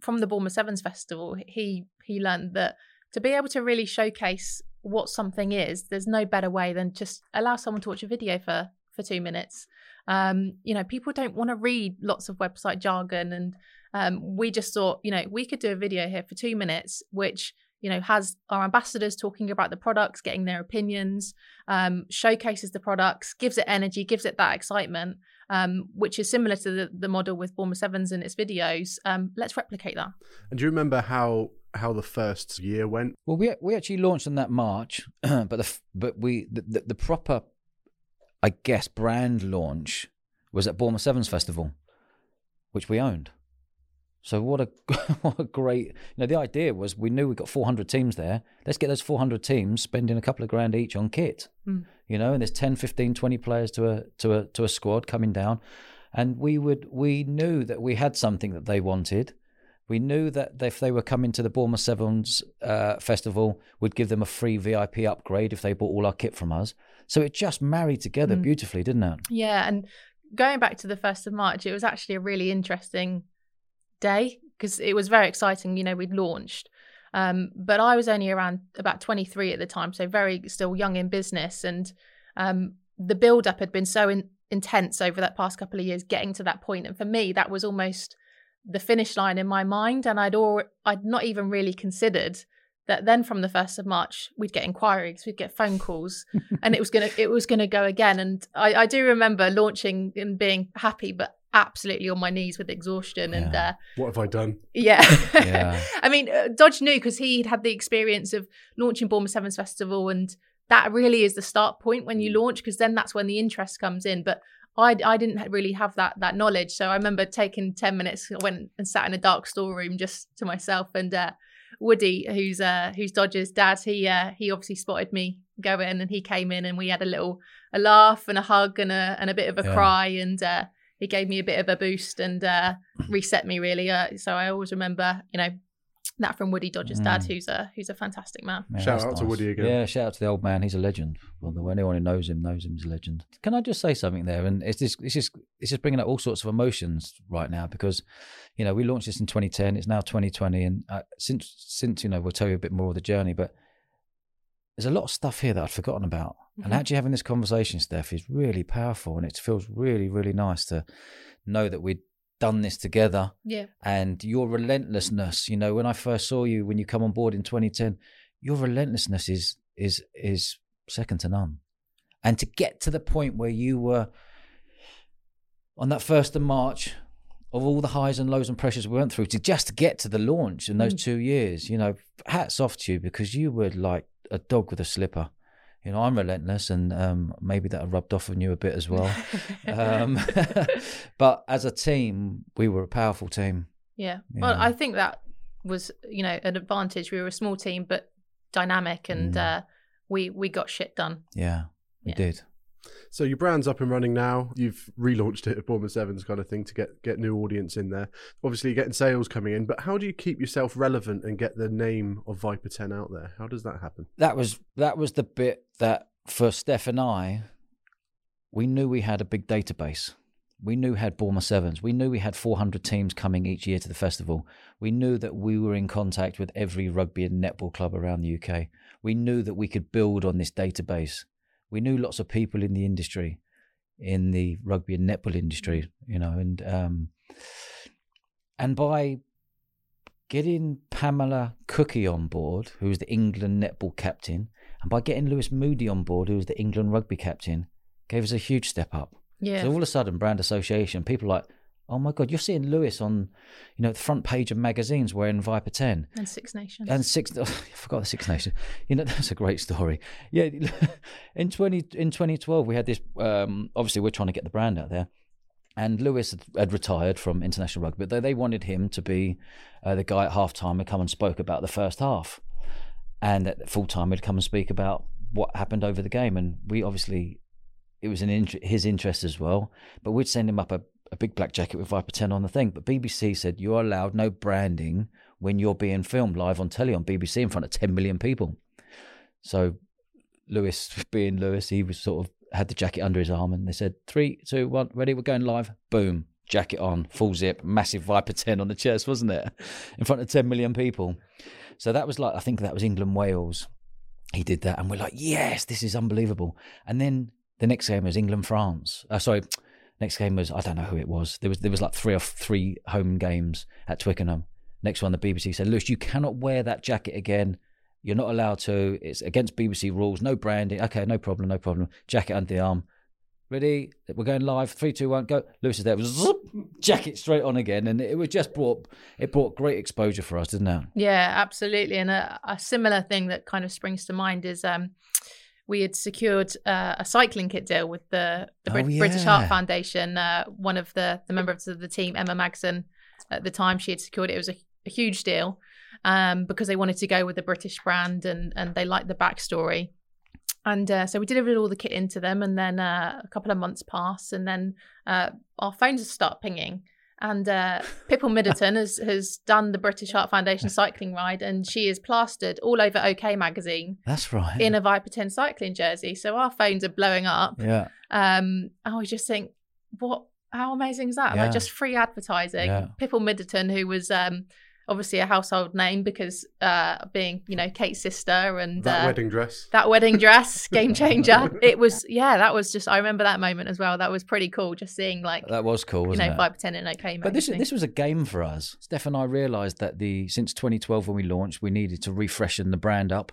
from the Bournemouth Sevens Festival, he he learned that to be able to really showcase what something is, there's no better way than just allow someone to watch a video for for two minutes. Um, you know, people don't want to read lots of website jargon, and um, we just thought, you know, we could do a video here for two minutes, which you know has our ambassadors talking about the products, getting their opinions, um, showcases the products, gives it energy, gives it that excitement um, which is similar to the, the model with Bournemouth Sevens in its videos. Um, let's replicate that. And do you remember how how the first year went? Well, we we actually launched in that March, but the but we the, the, the proper, I guess, brand launch was at Bournemouth Sevens Festival, which we owned. So what a what a great you know the idea was we knew we got 400 teams there. Let's get those 400 teams spending a couple of grand each on kit. Mm. You know, and there's 10, 15, 20 players to a to a to a squad coming down, and we would we knew that we had something that they wanted. We knew that if they were coming to the Bournemouth Sevens uh, festival, we'd give them a free VIP upgrade if they bought all our kit from us. So it just married together Mm. beautifully, didn't it? Yeah, and going back to the first of March, it was actually a really interesting day because it was very exciting. You know, we'd launched, um, but I was only around about 23 at the time, so very still young in business, and um, the build up had been so in, intense over that past couple of years, getting to that point, and for me, that was almost the finish line in my mind, and I'd all I'd not even really considered that then from the first of March we'd get inquiries, we'd get phone calls, and it was gonna it was gonna go again. And I, I do remember launching and being happy, but absolutely on my knees with exhaustion. And uh, What have I done? yeah, Yeah. I mean, uh, Dodge knew because he'd had the experience of launching Bournemouth Sevens Festival, and that really is the start point when you launch, because then that's when the interest comes in. But I, I didn't really have that that knowledge, so I remember taking ten minutes, I went and sat in a dark storeroom just to myself, and uh, Woody, who's uh, who's Dodge's dad, he uh, he obviously spotted me go in, and he came in, and we had a little a laugh and a hug and a and a bit of a Yeah. cry, and uh, he gave me a bit of a boost and uh, reset me really. Uh, so I always remember, you know, that from Woody Dodge's dad, Mm. who's a who's a fantastic man. Yeah, Shout that's out to Woody again. Yeah, shout out to the old man. He's a legend. Well, anyone who knows him knows him. He's a legend. Can I just say something there? And it's just, it's just, it's just bringing up all sorts of emotions right now because, you know, we launched this in 2010. It's now 2020, and uh, since, since you know, we'll tell you a bit more of the journey. But there's a lot of stuff here that I'd forgotten about, and Mhm. actually having this conversation, Steph, is really powerful, and it feels really, really nice to know that we'd done this together Yeah, and your relentlessness you know when i first saw you when you come on board in 2010 your relentlessness is is is second to none and to get to the point where you were on that first of march of all the highs and lows and pressures we went through to just get to the launch in those Mm. two years you know hats off to you because you were like a dog with a slipper you know i'm relentless and um, maybe that rubbed off on you a bit as well um, but as a team, we were a powerful team. yeah. Well, Yeah. I think that was you know an advantage. We were a small team, but dynamic, and Mm. uh, we we got shit done. Yeah, we Yeah. did. So your brand's up and running now. You've relaunched it at Bournemouth Sevens kind of thing to get get new audience in there. Obviously, you're getting sales coming in, but how do you keep yourself relevant and get the name of Viper 10 out there? How does that happen? That was that was the bit that for Steph and I, we knew we had a big database. We knew we had Bournemouth Sevens. We knew we had 400 teams coming each year to the festival. We knew that we were in contact with every rugby and netball club around the UK. We knew that we could build on this database. We knew lots of people in the industry, in the rugby and netball industry, you know, and um, and by getting Pamela Cookey on board, who was the England netball captain, and by getting Lewis Moody on board, who was the England rugby captain, gave us a huge step up. Yeah, So all of a sudden, brand association, people like, oh my god, you're seeing Lewis on, you know, the front page of magazines wearing Viper 10 and Six Nations. and six. I forgot the Six Nations. You know, that's a great story. Yeah, in twenty in twenty twelve, we had this. Um, obviously, we're trying to get the brand out there. And Lewis had, had retired from international rugby, but they, they wanted him to be uh, the guy at half time who come and spoke about the first half, and at full time he'd come and speak about what happened over the game. And we obviously, it was in his interest as well, but we'd send him up a, a big black jacket with Viper 10 on the thing. But BBC said you're allowed no branding when you're being filmed live on telly on BBC in front of 10 million people. So Lewis, being Lewis, he was sort of had the jacket under his arm, and they said three, two, one, ready, we're going live. Boom, jacket on, full zip, massive Viper 10 on the chest, wasn't it? In front of 10 million people. So that was like, I think that was England Wales. He did that, and we're like, yes, this is unbelievable. And then the next game was England France. Uh, sorry, next game was I don't know who it was. There was there was like three or three home games at Twickenham. Next one, the BBC said, Lewis, you cannot wear that jacket again. You're not allowed to. It's against BBC rules. No branding. Okay, no problem, no problem. Jacket under the arm. Ready? We're going live. Three, two, one, go. Lewis is there. Jacket straight on again, and it was just brought it brought great exposure for us, didn't it? Yeah, absolutely. And a, a similar thing that kind of springs to mind is um, we had secured uh, a cycling kit deal with the, the Oh, Brit- British Heart. Foundation. Uh, one of the, the members of the team, Emma Magson, at the time she had secured it. It was a, a huge deal um, because they wanted to go with the British brand and, and they liked the backstory. And uh, so we delivered all the kit into them, and then uh, a couple of months pass, and then uh, our phones start pinging. And uh, Pippa Middleton has, has done the British Heart Foundation cycling ride, and she is plastered all over OK magazine That's right. in a Viper 10 cycling jersey. So our phones are blowing up. yeah, Um, I was just think, what? How amazing is that? Yeah. Like just free advertising. Yeah. Pippa Middleton, who was um, obviously a household name because uh, being, you know, Kate's sister and That uh, wedding dress. that wedding dress, game changer. it was, yeah, that was just. I remember that moment as well. That was pretty cool, just seeing like that was cool, you wasn't know it? Viper 10 and OK But this this was a game for us. Steph and I realised that the since 2012 when we launched, we needed to refreshen the brand up.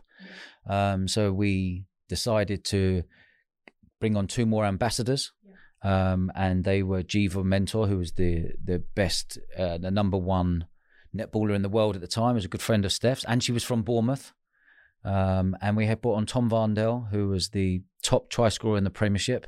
Um, so we decided to bring on two more ambassadors, um, and they were Geva Mentor, who was the the best, uh, the number one netballer in the world at the time, was a good friend of Steph's, and she was from Bournemouth. Um, and we had brought on Tom Varndell, who was the top try scorer in the Premiership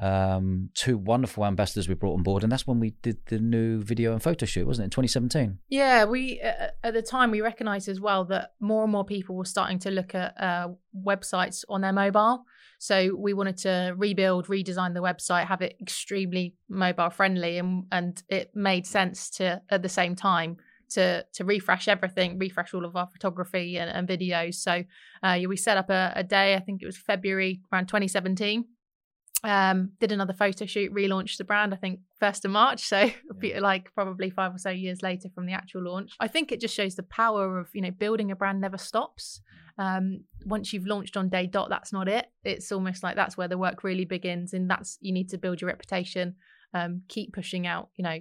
um, two wonderful ambassadors we brought on board, and that's when we did the new video and photo shoot, wasn't it? In 2017. Yeah, we at the time we recognised as well that more and more people were starting to look at uh, websites on their mobile. So we wanted to rebuild, redesign the website, have it extremely mobile friendly, and and it made sense to at the same time to to refresh everything, refresh all of our photography and, and videos. So uh, we set up a, a, day, I think it was February around 2017. Um, did another photo shoot, relaunched the brand, I think first of March. So yeah. like probably five or so years later from the actual launch. I think it just shows the power of, you know, building a brand never stops. Um, once you've launched on day dot, that's not it. It's almost like that's where the work really begins. And that's, you need to build your reputation, um, keep pushing out, you know,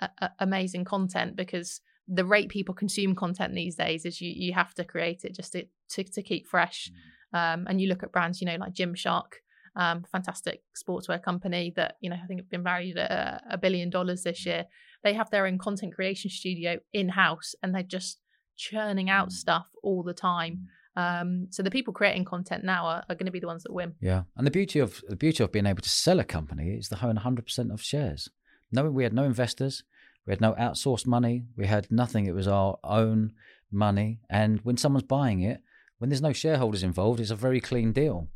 a, amazing content because the rate people consume content these days is you, you have to create it just to, to, to keep fresh. Mm. Um, and you look at brands, you know, like Gymshark, um, fantastic sportswear company that you know I think have been valued at a, billion dollars this mm. year. They have their own content creation studio in house, and they're just churning out mm. stuff all the time. Um, so the people creating content now are, are going to be the ones that win. Yeah, and the beauty of the beauty of being able to sell a company is the own 100% of shares. No, we had no investors, we had no outsourced money, we had nothing. It was our own money, and when someone's buying it, when there's no shareholders involved, it's a very clean deal.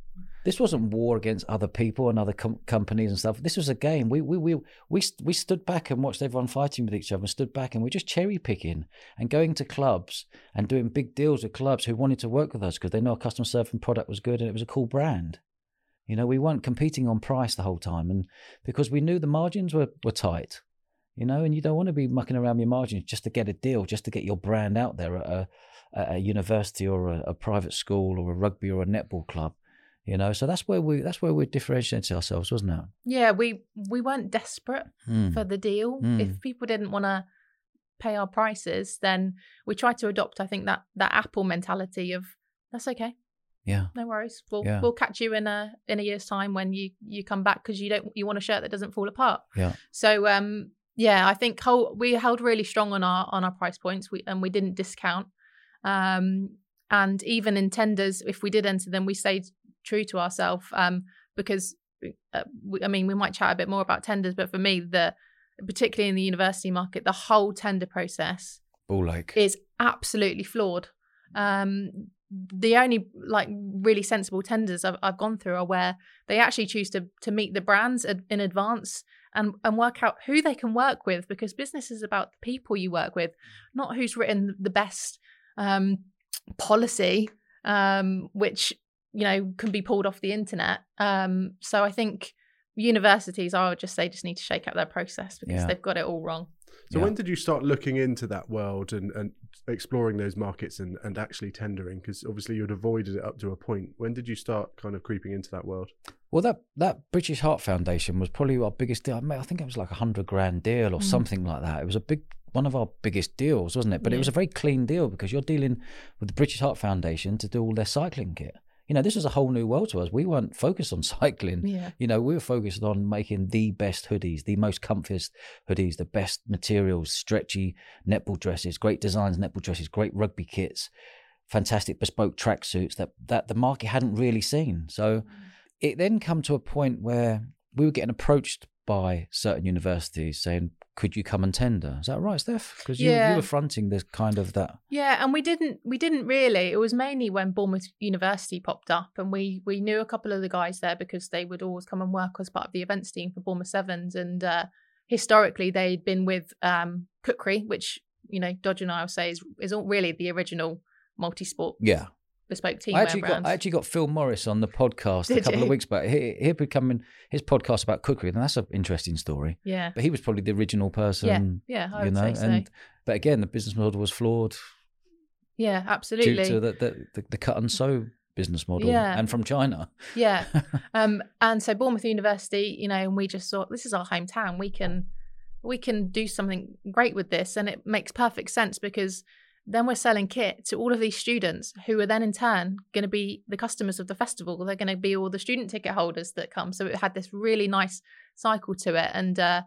This wasn't war against other people and other com- companies and stuff. This was a game. We we we we we stood back and watched everyone fighting with each other. And stood back and we are just cherry picking and going to clubs and doing big deals with clubs who wanted to work with us because they know our customer service and product was good and it was a cool brand. You know, we weren't competing on price the whole time, and because we knew the margins were were tight. You know, and you don't want to be mucking around your margins just to get a deal, just to get your brand out there at a, at a university or a, a private school or a rugby or a netball club you know so that's where we that's where we differentiated ourselves wasn't it yeah we we weren't desperate mm. for the deal mm. if people didn't want to pay our prices then we tried to adopt i think that that apple mentality of that's okay yeah. No worries. We'll yeah. we'll catch you in a in a year's time when you you come back because you don't you want a shirt that doesn't fall apart. Yeah. So um yeah i think hold, we held really strong on our on our price points. We and we didn't discount. Um and even in tenders if we did enter them we stayed true to ourselves um, because uh, we, I mean we might chat a bit more about tenders, but for me the particularly in the university market the whole tender process all like is absolutely flawed. Um, the only like really sensible tenders I've, I've gone through are where they actually choose to to meet the brands in advance and and work out who they can work with because business is about the people you work with, not who's written the best um, policy, um, which you know can be pulled off the internet um so i think universities i would just say just need to shake up their process because yeah. they've got it all wrong so yeah. when did you start looking into that world and, and exploring those markets and, and actually tendering? Because obviously you'd avoided it up to a point. When did you start kind of creeping into that world? Well, that that British Heart Foundation was probably our biggest deal. I think it was like a hundred grand deal or mm. something like that. It was a big one of our biggest deals, wasn't it? But yeah. it was a very clean deal because you're dealing with the British Heart Foundation to do all their cycling kit you know, this was a whole new world to us. We weren't focused on cycling. Yeah. You know, we were focused on making the best hoodies, the most comfiest hoodies, the best materials, stretchy netball dresses, great designs, netball dresses, great rugby kits, fantastic bespoke tracksuits that that the market hadn't really seen. So mm. it then come to a point where we were getting approached by certain universities saying, could you come and tender? Is that right, Steph? Because you, yeah. you were fronting this kind of that. Yeah, and we didn't we didn't really. It was mainly when Bournemouth University popped up, and we we knew a couple of the guys there because they would always come and work as part of the events team for Bournemouth Sevens, and uh, historically they'd been with um, Kukri, which you know Dodge and I will say is is really the original multi-sport yeah bespoke team. I actually got I actually got Phil Morris on the podcast Did a couple you? of weeks back. He he'd become his podcast about Kukri, and that's an interesting story. Yeah, but he was probably the original person. Yeah, yeah, I you know, so. and but again, the business model was flawed. Yeah, absolutely. Due to the the, the, the cut and sew business model, yeah. and from China. Yeah, um, and so Bournemouth University, you know, and we just thought this is our hometown. We can we can do something great with this, and it makes perfect sense because then we're selling kit to all of these students who are then in turn going to be the customers of the festival. They're going to be all the student ticket holders that come. So it had this really nice cycle to it. And, uh,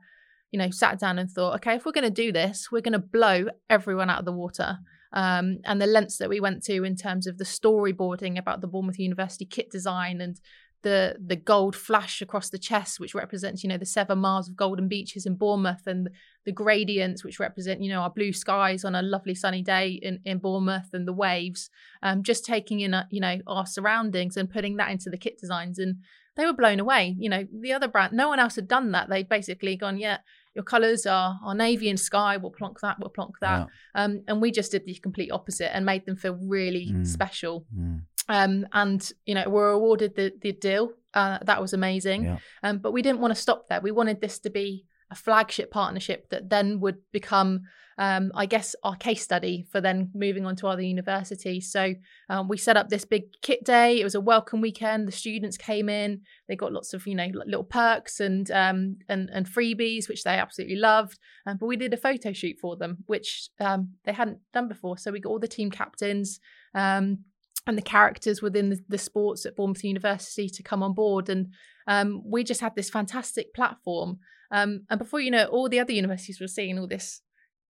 you know, sat down and thought, okay, if we're going to do this, we're going to blow everyone out of the water. Um, and the lengths that we went to in terms of the storyboarding about the Bournemouth University kit design and the the gold flash across the chest, which represents, you know, the seven miles of golden beaches in Bournemouth, and the gradients, which represent, you know, our blue skies on a lovely sunny day in, in Bournemouth, and the waves. Um, just taking in, a, uh, you know, our surroundings and putting that into the kit designs, and they were blown away. You know, the other brand, no one else had done that. They'd basically gone, yeah, your colours are, are navy and sky. We'll plonk that. We'll plonk that. Yeah. Um, and we just did the complete opposite and made them feel really Mm. special. Mm. Um, and you know, we're awarded the the deal. Uh, that was amazing. Yeah. Um, but we didn't want to stop there. We wanted this to be a flagship partnership that then would become, um, I guess, our case study for then moving on to other universities. So um, we set up this big kit day. It was a welcome weekend. The students came in. They got lots of you know little perks and um, and and freebies, which they absolutely loved. Um, but we did a photo shoot for them, which um, they hadn't done before. So we got all the team captains. Um, and the characters within the, the sports at Bournemouth University to come on board. And um, we just had this fantastic platform. Um, and before you know it, all the other universities were seeing all this,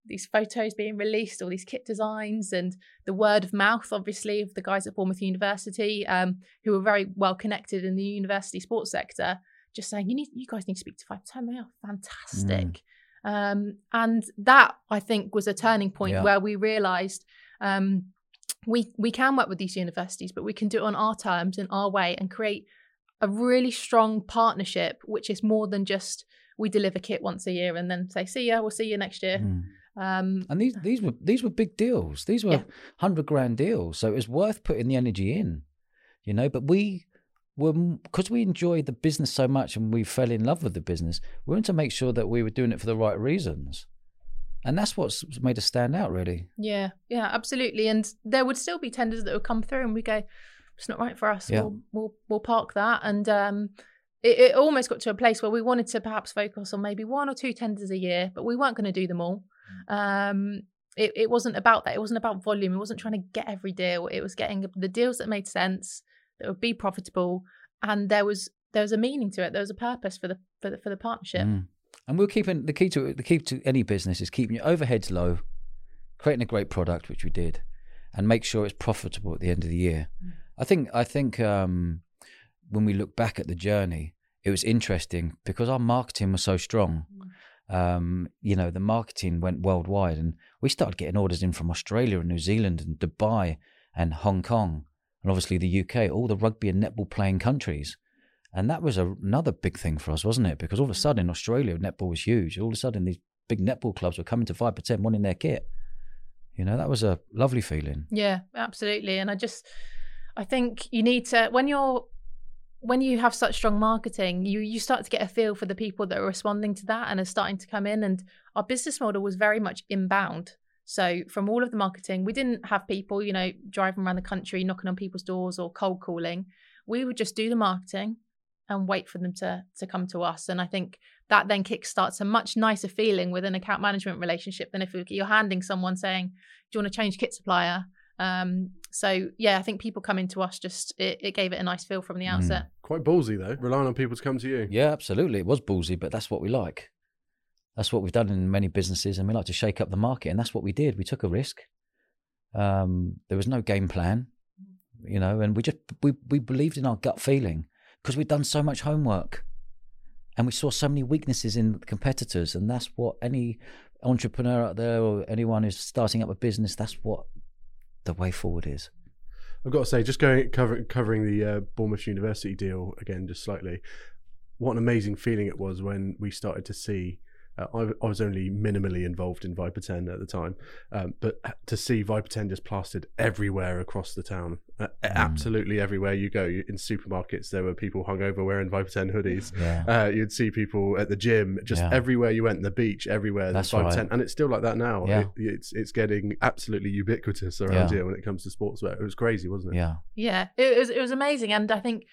these photos being released, all these kit designs, and the word of mouth, obviously, of the guys at Bournemouth University, um, who were very well connected in the university sports sector, just saying, "You need, you guys need to speak to Viper 10. They are fantastic." Um, and that I think was a turning point Yeah. where we realised. Um, we we can work with these universities, but we can do it on our terms in our way and create a really strong partnership, which is more than just we deliver kit once a year and then say, "See ya, we'll see you next year." Mm. Um, And these these were these were big deals. These were Yeah. hundred grand deals. So it was worth putting the energy in, you know. But we were because we enjoyed the business so much and we fell in love with the business. We wanted to make sure that we were doing it for the right reasons, and that's what's made us stand out, really. yeah, yeah, absolutely. And there would still be tenders that would come through, and we go, "It's not right for us. Yeah. We'll, we'll we'll park that." And um, it, it almost got to a place where we wanted to perhaps focus on maybe one or two tenders a year, but we weren't going to do them all. Um, it, it wasn't about that. It wasn't about volume. It wasn't trying to get every deal. It was getting the deals that made sense, that would be profitable, and there was there was a meaning to it. There was a purpose for the for the for the partnership. Mm. And we're keeping the key to the key to any business is keeping your overheads low, creating a great product, which we did, and make sure it's profitable at the end of the year. I think I think um, when we look back at the journey, it was interesting because our marketing was so strong. Um, you know, the marketing went worldwide, and we started getting orders in from Australia and New Zealand and Dubai and Hong Kong, and obviously the UK, all the rugby and netball playing countries. And that was a, another big thing for us, wasn't it? Because all of a sudden, Australia netball was huge. All of a sudden, these big netball clubs were coming to Viper 10 wanting their kit. You know, that was a lovely feeling. Yeah, absolutely. And I just, I think you need to when you're when you have such strong marketing, you you start to get a feel for the people that are responding to that and are starting to come in. And our business model was very much inbound. So from all of the marketing, we didn't have people, you know, driving around the country knocking on people's doors or cold calling. We would just do the marketing and wait for them to to come to us. And I think that then kickstarts a much nicer feeling with an account management relationship than if you're handing someone saying, "Do you want to change kit supplier?" Um, so yeah, I think people coming to us just it, it gave it a nice feel from the Mm. outset. Quite ballsy though, relying on people to come to you. Yeah, absolutely. It was ballsy, but that's what we like. That's what we've done in many businesses, and we like to shake up the market, and that's what we did. We took a risk. Um, there was no game plan, you know, and we just we we believed in our gut feeling because we'd done so much homework, and we saw so many weaknesses in the competitors, and that's what any entrepreneur out there or anyone who's starting up a business, that's what the way forward is. I've got to say, just going cover, covering the uh, Bournemouth University deal again, just slightly. What an amazing feeling it was when we started to see. Uh, I, I was only minimally involved in Viper 10 at the time, um, but to see Viper 10 just plastered everywhere across the town, uh, absolutely everywhere you go. You, in supermarkets, there were people hung over wearing Viper 10 hoodies. Yeah. Uh, you'd see people at the gym, just Yeah. everywhere you went, the beach, everywhere. That's Viper right. 10, and it's still like that now. Yeah. It, it's it's getting absolutely ubiquitous around Yeah. here when it comes to sportswear. It was crazy, wasn't it? Yeah. Yeah, it was it was amazing, and I think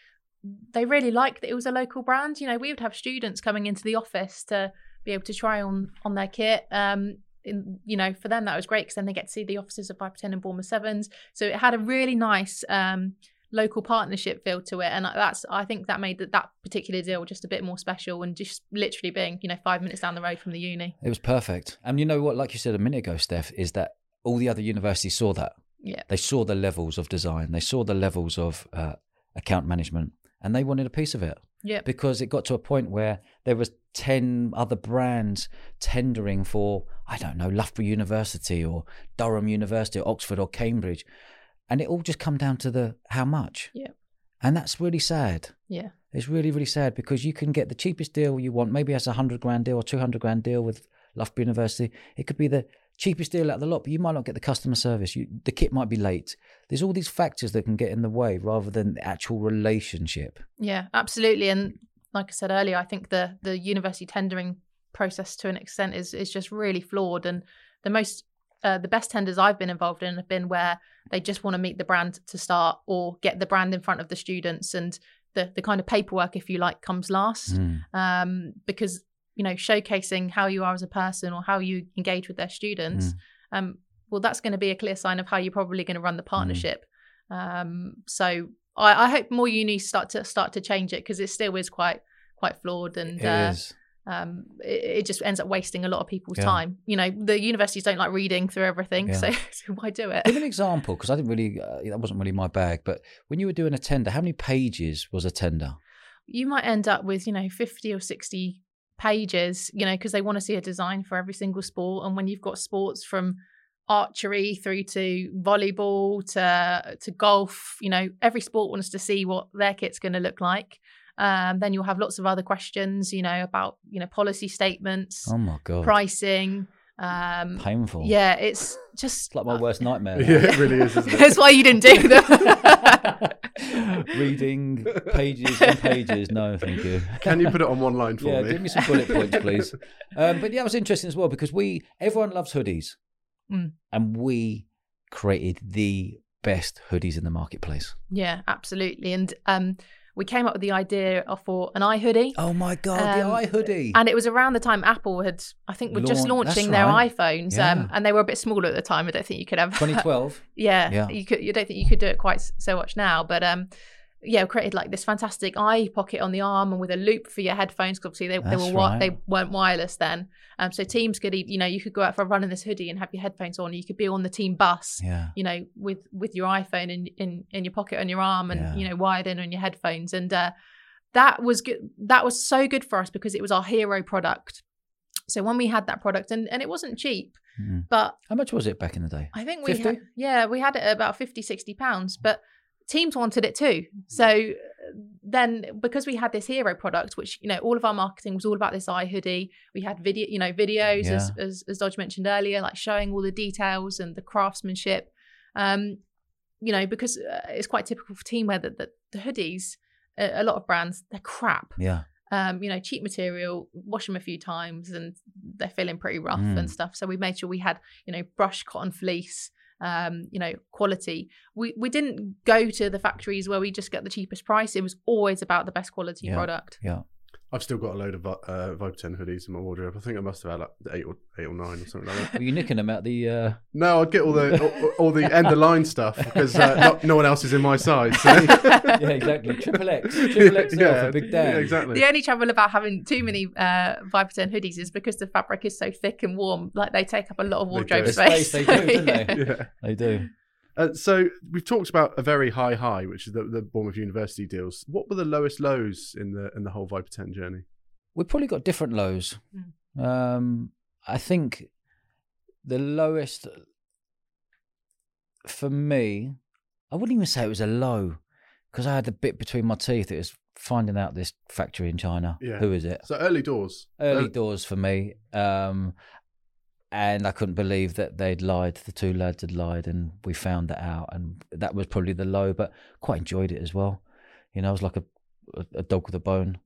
they really liked that it was a local brand. You know, we would have students coming into the office to be able to try on on their kit. Um, in, you know, for them that was great because then they get to see the offices of Viper 10 and Bournemouth Sevens. So it had a really nice um, local partnership feel to it, and that's I think that made that, that particular deal just a bit more special and just literally being you know five minutes down the road from the uni. It was perfect. And you know what, like you said a minute ago, Steph, is that all the other universities saw that. Yeah. They saw the levels of design, they saw the levels of uh, account management, and they wanted a piece of it Yeah. because it got to a point where there was 10 other brands tendering for, I don't know, Loughborough University or Durham University or Oxford or Cambridge. And it all just come down to the how much. Yeah. And that's really sad. Yeah. It's really, really sad because you can get the cheapest deal you want. Maybe it's a hundred grand deal or two hundred grand deal with Loughborough University. It could be the cheapest deal out of the lot, but you might not get the customer service. You, the kit might be late. There's all these factors that can get in the way rather than the actual relationship. Yeah, absolutely. And like I said earlier, I think the the university tendering process to an extent is is just really flawed. And the most uh, the best tenders I've been involved in have been where they just want to meet the brand to start or get the brand in front of the students and the the kind of paperwork, if you like, comes last. Mm. Um, because you know, showcasing how you are as a person or how you engage with their students, Mm. um, well, that's going to be a clear sign of how you're probably going to run the partnership. Um, so I, I hope more unis start to start to change it because it still is quite quite flawed and It uh, is. um, it, it just ends up wasting a lot of people's Yeah. time. You know, the universities don't like reading through everything, Yeah. so, so why do it? Give an example because I didn't really, uh, that wasn't really my bag. But when you were doing a tender, how many pages was a tender? you might end up with you know 50 or 60 pages you know because they want to see a design for every single sport and when you've got sports from archery through to volleyball to to golf you know every sport wants to see what their kit's going to look like um, then you'll have lots of other questions you know about you know policy statements Oh my God. pricing um, Painful. yeah it's just It's like my worst nightmare. Yeah, it really is, isn't it? that's why you didn't do them Reading pages and pages. No, thank you. Can you put it on one line for yeah, me? give me some bullet points, please. Um, but yeah, it was interesting as well because we everyone loves hoodies, Mm. and we created the best hoodies in the marketplace. Yeah, absolutely. And um, we came up with the idea for an eye hoodie. Oh my god, the Um, eye hoodie! And it was around the time Apple had, I think, were just Launch- that's launching their right. iPhones, Yeah. um, and they were a bit smaller at the time. I don't think you could have. 2012. yeah, Yeah. you could. You don't think you could do it quite so much now, but um, yeah, created like this fantastic eye pocket on the arm and with a loop for your headphones. 'cause obviously, they, they were right. they weren't wireless then. Um, so teams could, you know, you could go out for a run in this hoodie and have your headphones on. You could be on the team bus Yeah. you know, with with your iPhone in in, in your pocket on your arm and Yeah. you know wired in on your headphones, and uh, that was good. That was so good for us because it was our hero product. So when we had that product, and and it wasn't cheap, Mm. but How much was it back in the day? I think we 50? had, yeah we had it at about 50 60 pounds, but teams wanted it too. So uh, then because we had this hero product, which you know all of our marketing was all about this eye hoodie. We had video, you know, videos as, as as Dodge mentioned earlier, like showing all the details and the craftsmanship. Um, you know, because uh, it's quite typical for teamwear that, that the hoodies, a, a lot of brands, they're crap. Yeah. Um, you know, cheap material, wash them a few times, and they're feeling pretty rough Mm. and stuff. So we made sure we had, you know, brushed cotton fleece, um, you know, quality. We we didn't go to the factories where we just get the cheapest price. It was always about the best quality Yeah. product. Yeah. I've still got a load of uh, Viper 10 hoodies in my wardrobe. I think I must have had like eight or eight or nine or something like that. Were you nicking them out the? Uh... No, I'd get all the all, all the end of line stuff because uh, no, no one else is in my size. So. yeah, exactly. Triple X, triple XL for Big Dan. Yeah, exactly. The only trouble about having too many uh, Viper 10 hoodies is because the fabric is so thick and warm, like they take up a lot of wardrobe do. The space. space they do, don't they? yeah. They do. Uh, so we've talked about a very high high, which is the, the Bournemouth University deals. What were the lowest lows in the in the whole Viper 10 journey? We've probably got different lows. Um, I think the lowest for me, I wouldn't even say it was a low because I had the bit between my teeth. It was finding out this factory in China. Yeah. Who is it? So early doors. Early Uh, doors for me. Um, and I couldn't believe that they'd lied. The two lads had lied, and we found that out. And that was probably the low, but quite enjoyed it as well. You know, it was like a, a, dog with a bone.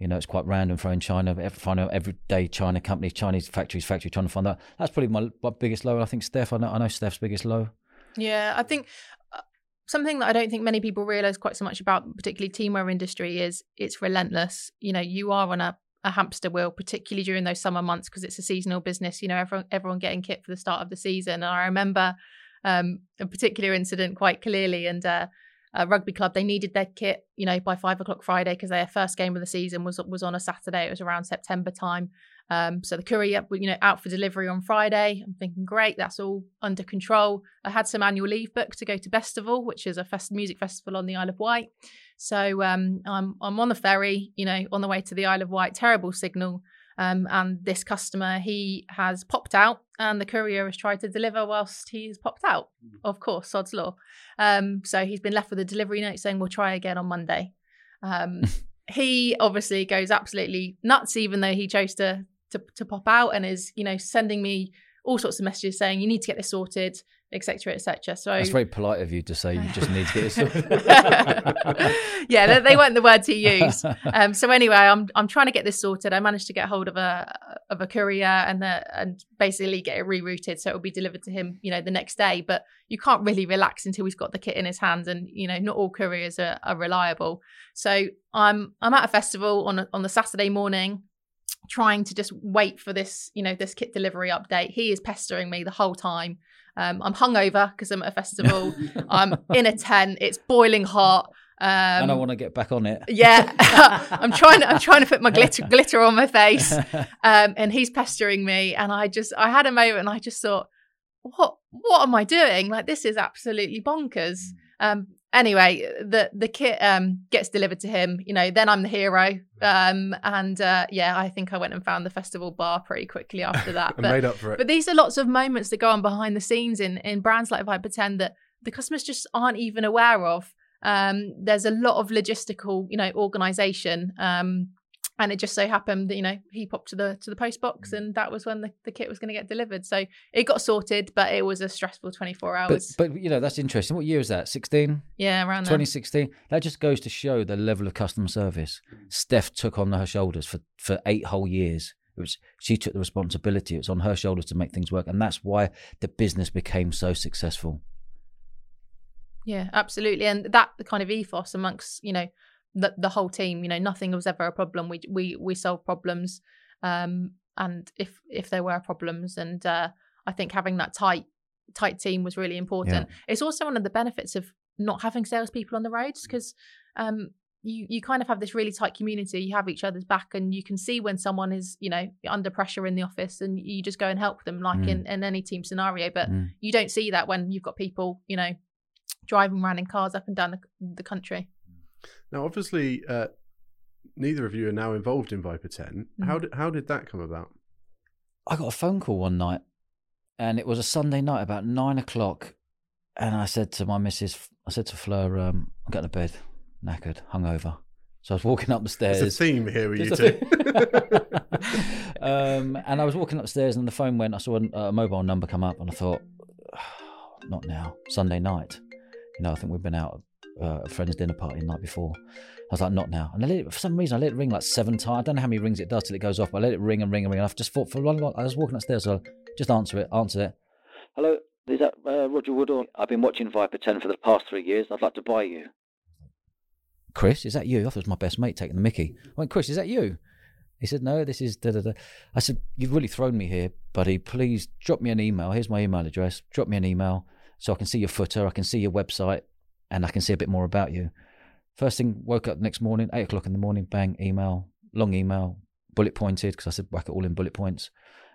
You know, it's quite random throwing China, finding out every day China companies, Chinese factories, factory, trying to find out. That's probably my, my biggest low. I think Steph, I know, I know Steph's biggest low. Yeah, I think uh, something that I don't think many people realize quite so much about, particularly teamwear industry, is it's relentless. You know, you are on a, a hamster wheel, particularly during those summer months because it's a seasonal business. You know, everyone everyone getting kit for the start of the season. And I remember um, a particular incident quite clearly, and. Uh, a rugby club they needed their kit you know by five o'clock friday because their first game of the season was was on a saturday it was around september time um, so the courier, you know, out for delivery on Friday. I'm thinking, great, that's all under control. I had some annual leave booked to go to Bestival, which is a fest- music festival on the Isle of Wight. So um, I'm I'm on the ferry, you know, on the way to the Isle of Wight. Terrible signal, um, and this customer he has popped out, and the courier has tried to deliver whilst he's popped out. Of course, sod's law. Um, so he's been left with a delivery note saying we'll try again on Monday. Um, he obviously goes absolutely nuts, even though he chose to to, to pop out and is you know sending me all sorts of messages saying you need to get this sorted etc etc so it's very polite of you to say you just need to get this sorted. yeah they, they weren't the words he used. Um, so anyway i'm i'm trying to get this sorted. I managed to get hold of a of a courier and the, and basically get it rerouted so it will be delivered to him you know the next day. But you can't really relax until he's got the kit in his hands and you know not all couriers are, are reliable. So i'm i'm at a festival on a, on the saturday morning trying to just wait for this, you know, this kit delivery update. He is pestering me the whole time. Um, I'm hungover because I'm at a festival. I'm in a tent. It's boiling hot. Um, and I want to get back on it. yeah, I'm trying. To, I'm trying to put my glitter glitter on my face, um, and he's pestering me. And I just, I had a moment, and I just thought, what, what am I doing? Like this is absolutely bonkers. Um, anyway, the the kit um, gets delivered to him. You know, then I'm the hero. Um, and uh, yeah, I think I went and found the festival bar pretty quickly after that. but, made up for it. but these are lots of moments that go on behind the scenes in in brands like Viper 10 that the customers just aren't even aware of. Um, there's a lot of logistical, you know, organization. Um, and it just so happened that you know he popped to the to the post box mm. and that was when the, the kit was going to get delivered so it got sorted but it was a stressful 24 hours but you know that's interesting. What year is that? 16, yeah around there 2016. That just goes to show the level of customer service Steph took on her shoulders for for eight whole years. It was she took the responsibility. It was on her shoulders to make things work, and that's why the business became so successful. Yeah, absolutely, and that the kind of ethos amongst you know the the whole team. You know, nothing was ever a problem. We we we solve problems, um, and if if there were problems, and uh, I think having that tight tight team was really important. It's also one of the benefits of not having salespeople on the roads because um, you you kind of have this really tight community. You have each other's back, and you can see when someone is you know under pressure in the office, and you just go and help them, like Mm. in in any team scenario. But Mm. you don't see that when you've got people you know driving around in cars up and down the, the country. Now, obviously, uh, neither of you are now involved in Viper 10. How did how did that come about? I got a phone call one night, and it was a Sunday night about nine o'clock, and I said to my missus, I said to Fleur, um, I'm getting to bed, knackered, hungover. So I was walking up the stairs. There's a theme here with you Just two. um, and I was walking upstairs, and the phone went. I saw a, a mobile number come up, and I thought, not now, Sunday night. You know, I think we've been out at uh, a friend's dinner party the night before. I was like, not now. And I let it, for some reason, I let it ring like seven times. I don't know how many rings it does till it goes off. But I let it ring and ring and ring. And I've just thought for one, I was walking upstairs, so just answer it, answer it. Hello, is that uh, Roger Woodall? I've been watching Viper 10 for the past three years. I'd like to buy you. Chris, is that you? I thought it was my best mate taking the mickey. I went, Chris, is that you? He said, no, this is da da da. I said, you've really thrown me here, buddy. Please drop me an email. Here's my email address. Drop me an email so I can see your footer, I can see your website, and I can see a bit more about you. First thing, woke up the next morning, eight o'clock in the morning, bang, email, long email, bullet pointed, because I said whack it all in bullet points.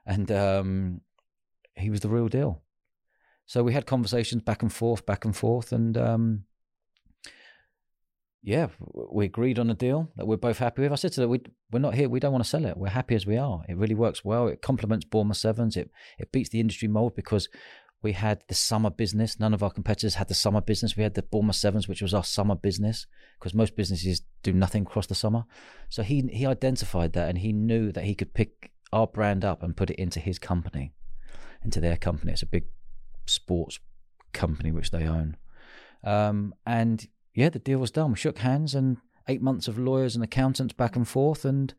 And um, he was the real deal. So we had conversations back and forth, back and forth, and um, yeah, we agreed on a deal that we're both happy with. I said to them, we, we're not here, we don't want to sell it. We're happy as we are. It really works well. It complements Bournemouth Sevens. It, it beats the industry mold because we had the summer business. None of our competitors had the summer business. We had the Bournemouth Sevens, which was our summer business because most businesses do nothing across the summer. So he, he identified that and he knew that he could pick our brand up and put it into his company, into their company. It's a big sports company which they own. Um, and yeah, the deal was done. We shook hands and eight months of lawyers and accountants back and forth, and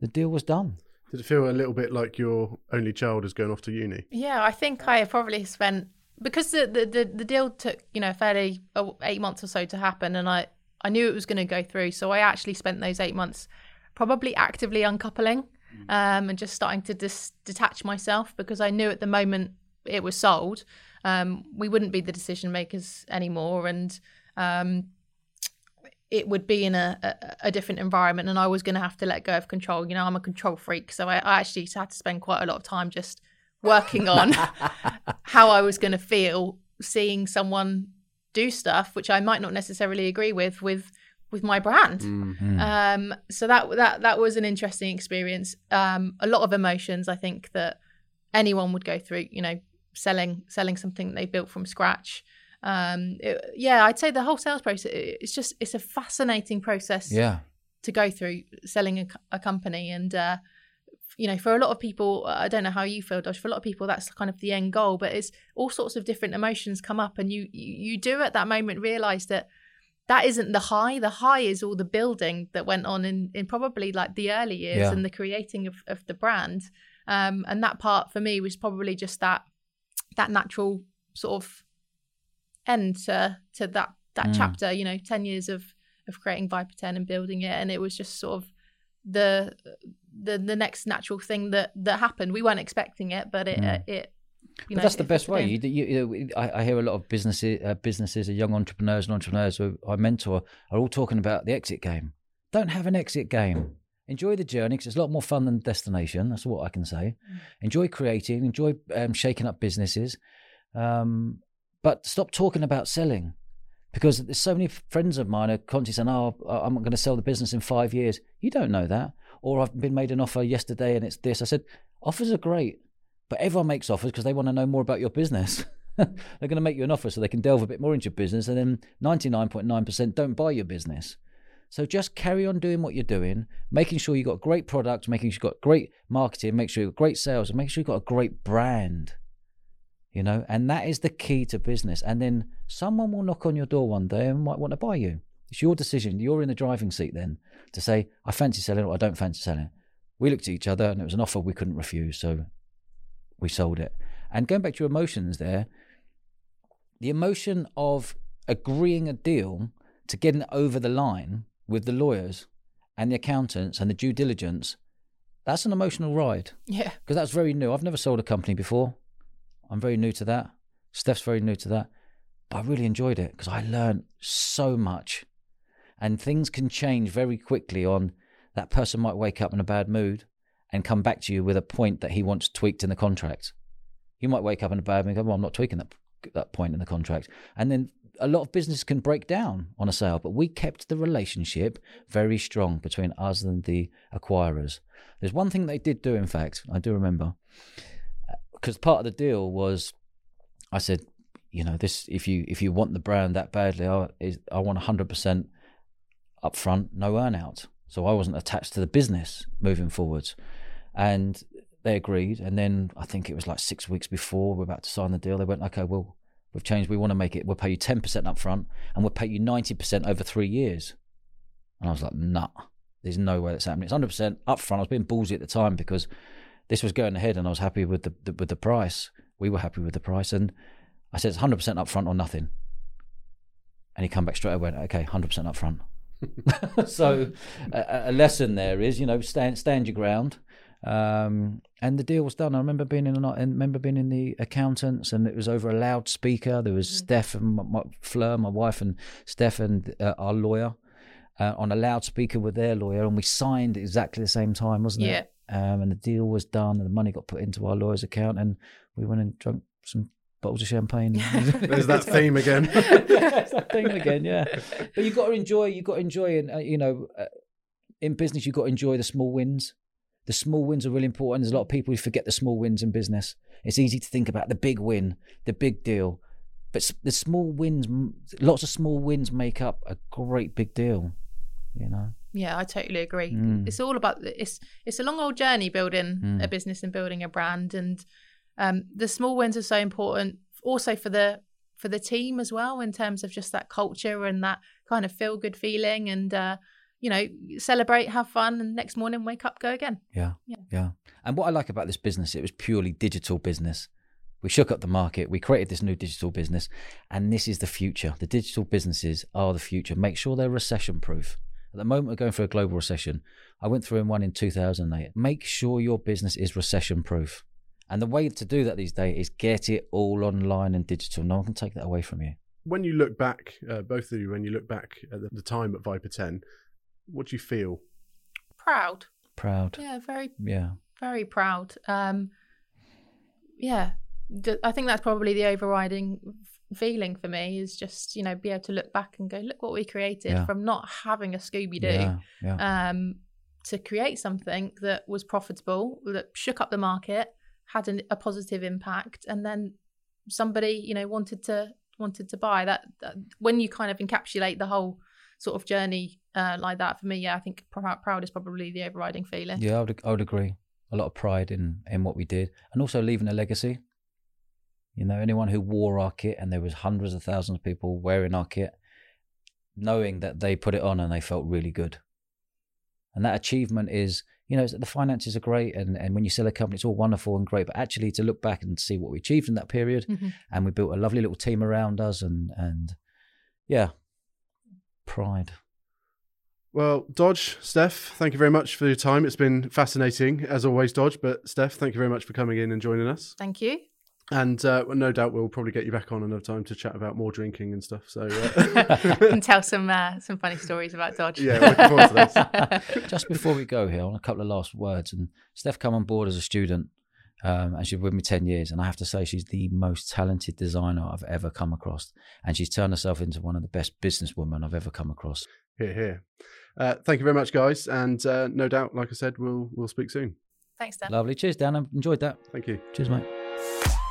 the deal was done. Did it feel a little bit like your only child is going off to uni? Yeah, I think I probably spent because the the, the, the deal took you know fairly uh, eight months or so to happen, and I I knew it was going to go through, so I actually spent those eight months probably actively uncoupling um, and just starting to dis- detach myself because I knew at the moment it was sold, um, we wouldn't be the decision makers anymore, and um, it would be in a, a, a different environment, and I was going to have to let go of control. You know, I'm a control freak, so I, I actually had to spend quite a lot of time just working on how I was going to feel seeing someone do stuff which I might not necessarily agree with with with my brand. Mm. Um, so that that that was an interesting experience. Um, a lot of emotions, I think that anyone would go through. You know, selling selling something they built from scratch. Um, it, yeah, I'd say the whole sales process. It's just it's a fascinating process Yeah. to go through selling a, a company and uh, you know for a lot of people i don't know how you feel Dodge, for a lot of people that's kind of the end goal but it's all sorts of different emotions come up and you you, you do at that moment realize that that isn't the high the high is all the building that went on in, in probably like the early years Yeah. and the creating of, of the brand um, and that part for me was probably just that that natural sort of end to to that that Mm. chapter you know 10 years of of creating Viper 10 and building it and it was just sort of the the the next natural thing that that happened we weren't expecting it but it Mm. it you know, that's the best way. You, you, you I, I hear a lot of businesses, uh, businesses, uh, young entrepreneurs and entrepreneurs who I mentor are all talking about the exit game. Don't have an exit game. Enjoy the journey because it's a lot more fun than destination. That's what I can say. Enjoy creating. Enjoy um, shaking up businesses. Um, but stop talking about selling because there's so many friends of mine are constantly saying, "Oh, I'm going to sell the business in five years." You don't know that. Or I've been made an offer yesterday and it's this. I said, offers are great, but everyone makes offers because they want to know more about your business. They're going to make you an offer so they can delve a bit more into your business, and then 99.9% don't buy your business. So just carry on doing what you're doing, making sure you've got great products, making sure you've got great marketing, make sure you've got great sales, and make sure you've got a great brand. You know, and that is the key to business. And then someone will knock on your door one day and might want to buy you. It's your decision. You're in the driving seat then to say, I fancy selling or I don't fancy selling. We looked at each other and it was an offer we couldn't refuse. So we sold it. And going back to your emotions there, the emotion of agreeing a deal to getting it over the line with the lawyers and the accountants and the due diligence, that's an emotional ride yeah because that's very new. I've never sold a company before. I'm very new to that. Steph's very new to that. But I really enjoyed it because I learned so much. And things can change very quickly on that person might wake up in a bad mood and come back to you with a point that he wants tweaked in the contract. You might wake up in a bad mood and go, Well, I'm not tweaking that that point in the contract. And then a lot of business can break down on a sale, but we kept the relationship very strong between us and the acquirers. There's one thing they did do, in fact, I do remember, because part of the deal was, I said, you know, this if you if you want the brand that badly, I is I want 100% upfront, no earnout. So I wasn't attached to the business moving forwards, and they agreed. And then I think it was like six weeks before we are about to sign the deal, they went, okay, well, we've changed. We want to make it. We'll pay you 10% upfront, and we'll pay you 90% over three years. And I was like, nah, there's no way that's happening. It's 100% upfront. I was being ballsy at the time because this was going ahead, and I was happy with the, the with the price. We were happy with the price, and I said it's 100% upfront or nothing. And he come back straight away. Went, okay, 100% upfront. so a, a lesson there is, you know, stand stand your ground. Um, and the deal was done. I remember being in, an, I remember being in the accountants, and it was over a loudspeaker. There was Steph and my, my, Fleur, my wife, and Steph and uh, our lawyer uh, on a loudspeaker with their lawyer, and we signed exactly the same time, wasn't Yeah. it? Um, and the deal was done, and the money got put into our lawyer's account, and we went and drank some bottles of champagne. There's that theme again. That's that thing again, yeah. But you've got to enjoy. You've got to enjoy, and uh, you know, uh, in business, you've got to enjoy the small wins. The small wins are really important. There's a lot of people who forget the small wins in business. It's easy to think about the big win, the big deal, but the small wins, lots of small wins make up a great big deal. You know, Yeah, I totally agree. Mm. It's all about it's it's a long old journey building Mm. a business and building a brand, and um, the small wins are so important. Also for the for the team as well, in terms of just that culture and that kind of feel good feeling, and uh, you know, celebrate, have fun, and next morning wake up, go again. Yeah. Yeah. Yeah. And what I like about this business, it was purely digital business. We shook up the market. We created this new digital business, and this is the future. The digital businesses are the future. Make sure they're recession proof. At the moment, we're going through a global recession. I went through in one in 2008. Make sure your business is recession proof. And the way to do that these days is get it all online and digital. No one can take that away from you. when you look back, uh, both of you, when you look back at the, the time at Viper 10, what do you feel? Proud, Proud. yeah, very Yeah. very proud. Um, yeah, I think that's probably the overriding f- feeling for me is just you know be able to look back and go, look what we created Yeah. from not having a Scooby Doo. Yeah. Yeah. um, to create something that was profitable, that shook up the market, had an, a positive impact, and then somebody, you know, wanted to wanted to buy. That, that when you kind of encapsulate the whole sort of journey uh, like that, for me, yeah, I think proud, proud is probably the overriding feeling. Yeah, I would, I would agree. A lot of pride in in what we did, and also leaving a legacy. You know, anyone who wore our kit, and there was hundreds of thousands of people wearing our kit, knowing that they put it on and they felt really good. And that achievement is, you know, the finances are great, and, and when you sell a company, it's all wonderful and great. But actually, to look back and see what we achieved in that period, Mhm. and we built a lovely little team around us, and and yeah, pride. Well, Dodge, Steph, thank you very much for your time. It's been fascinating as always, Dodge. But Steph, thank you very much for coming in and joining us. Thank you. And uh, no doubt we'll probably get you back on another time to chat about more drinking and stuff. So uh, and tell some uh, some funny stories about Dodge. yeah, looking forward to those. Just before we go here, on a couple of last words. And Steph come on board as a student, um, and she's with me ten years. And I have to say, she's the most talented designer I've ever come across, and she's turned herself into one of the best businesswomen I've ever come across. Hear, hear. Uh, thank you very much, guys. And uh, no doubt, like I said, we'll we'll speak soon. Thanks, Dan. Lovely. Cheers, Dan. I enjoyed that. Thank you. Cheers, mate.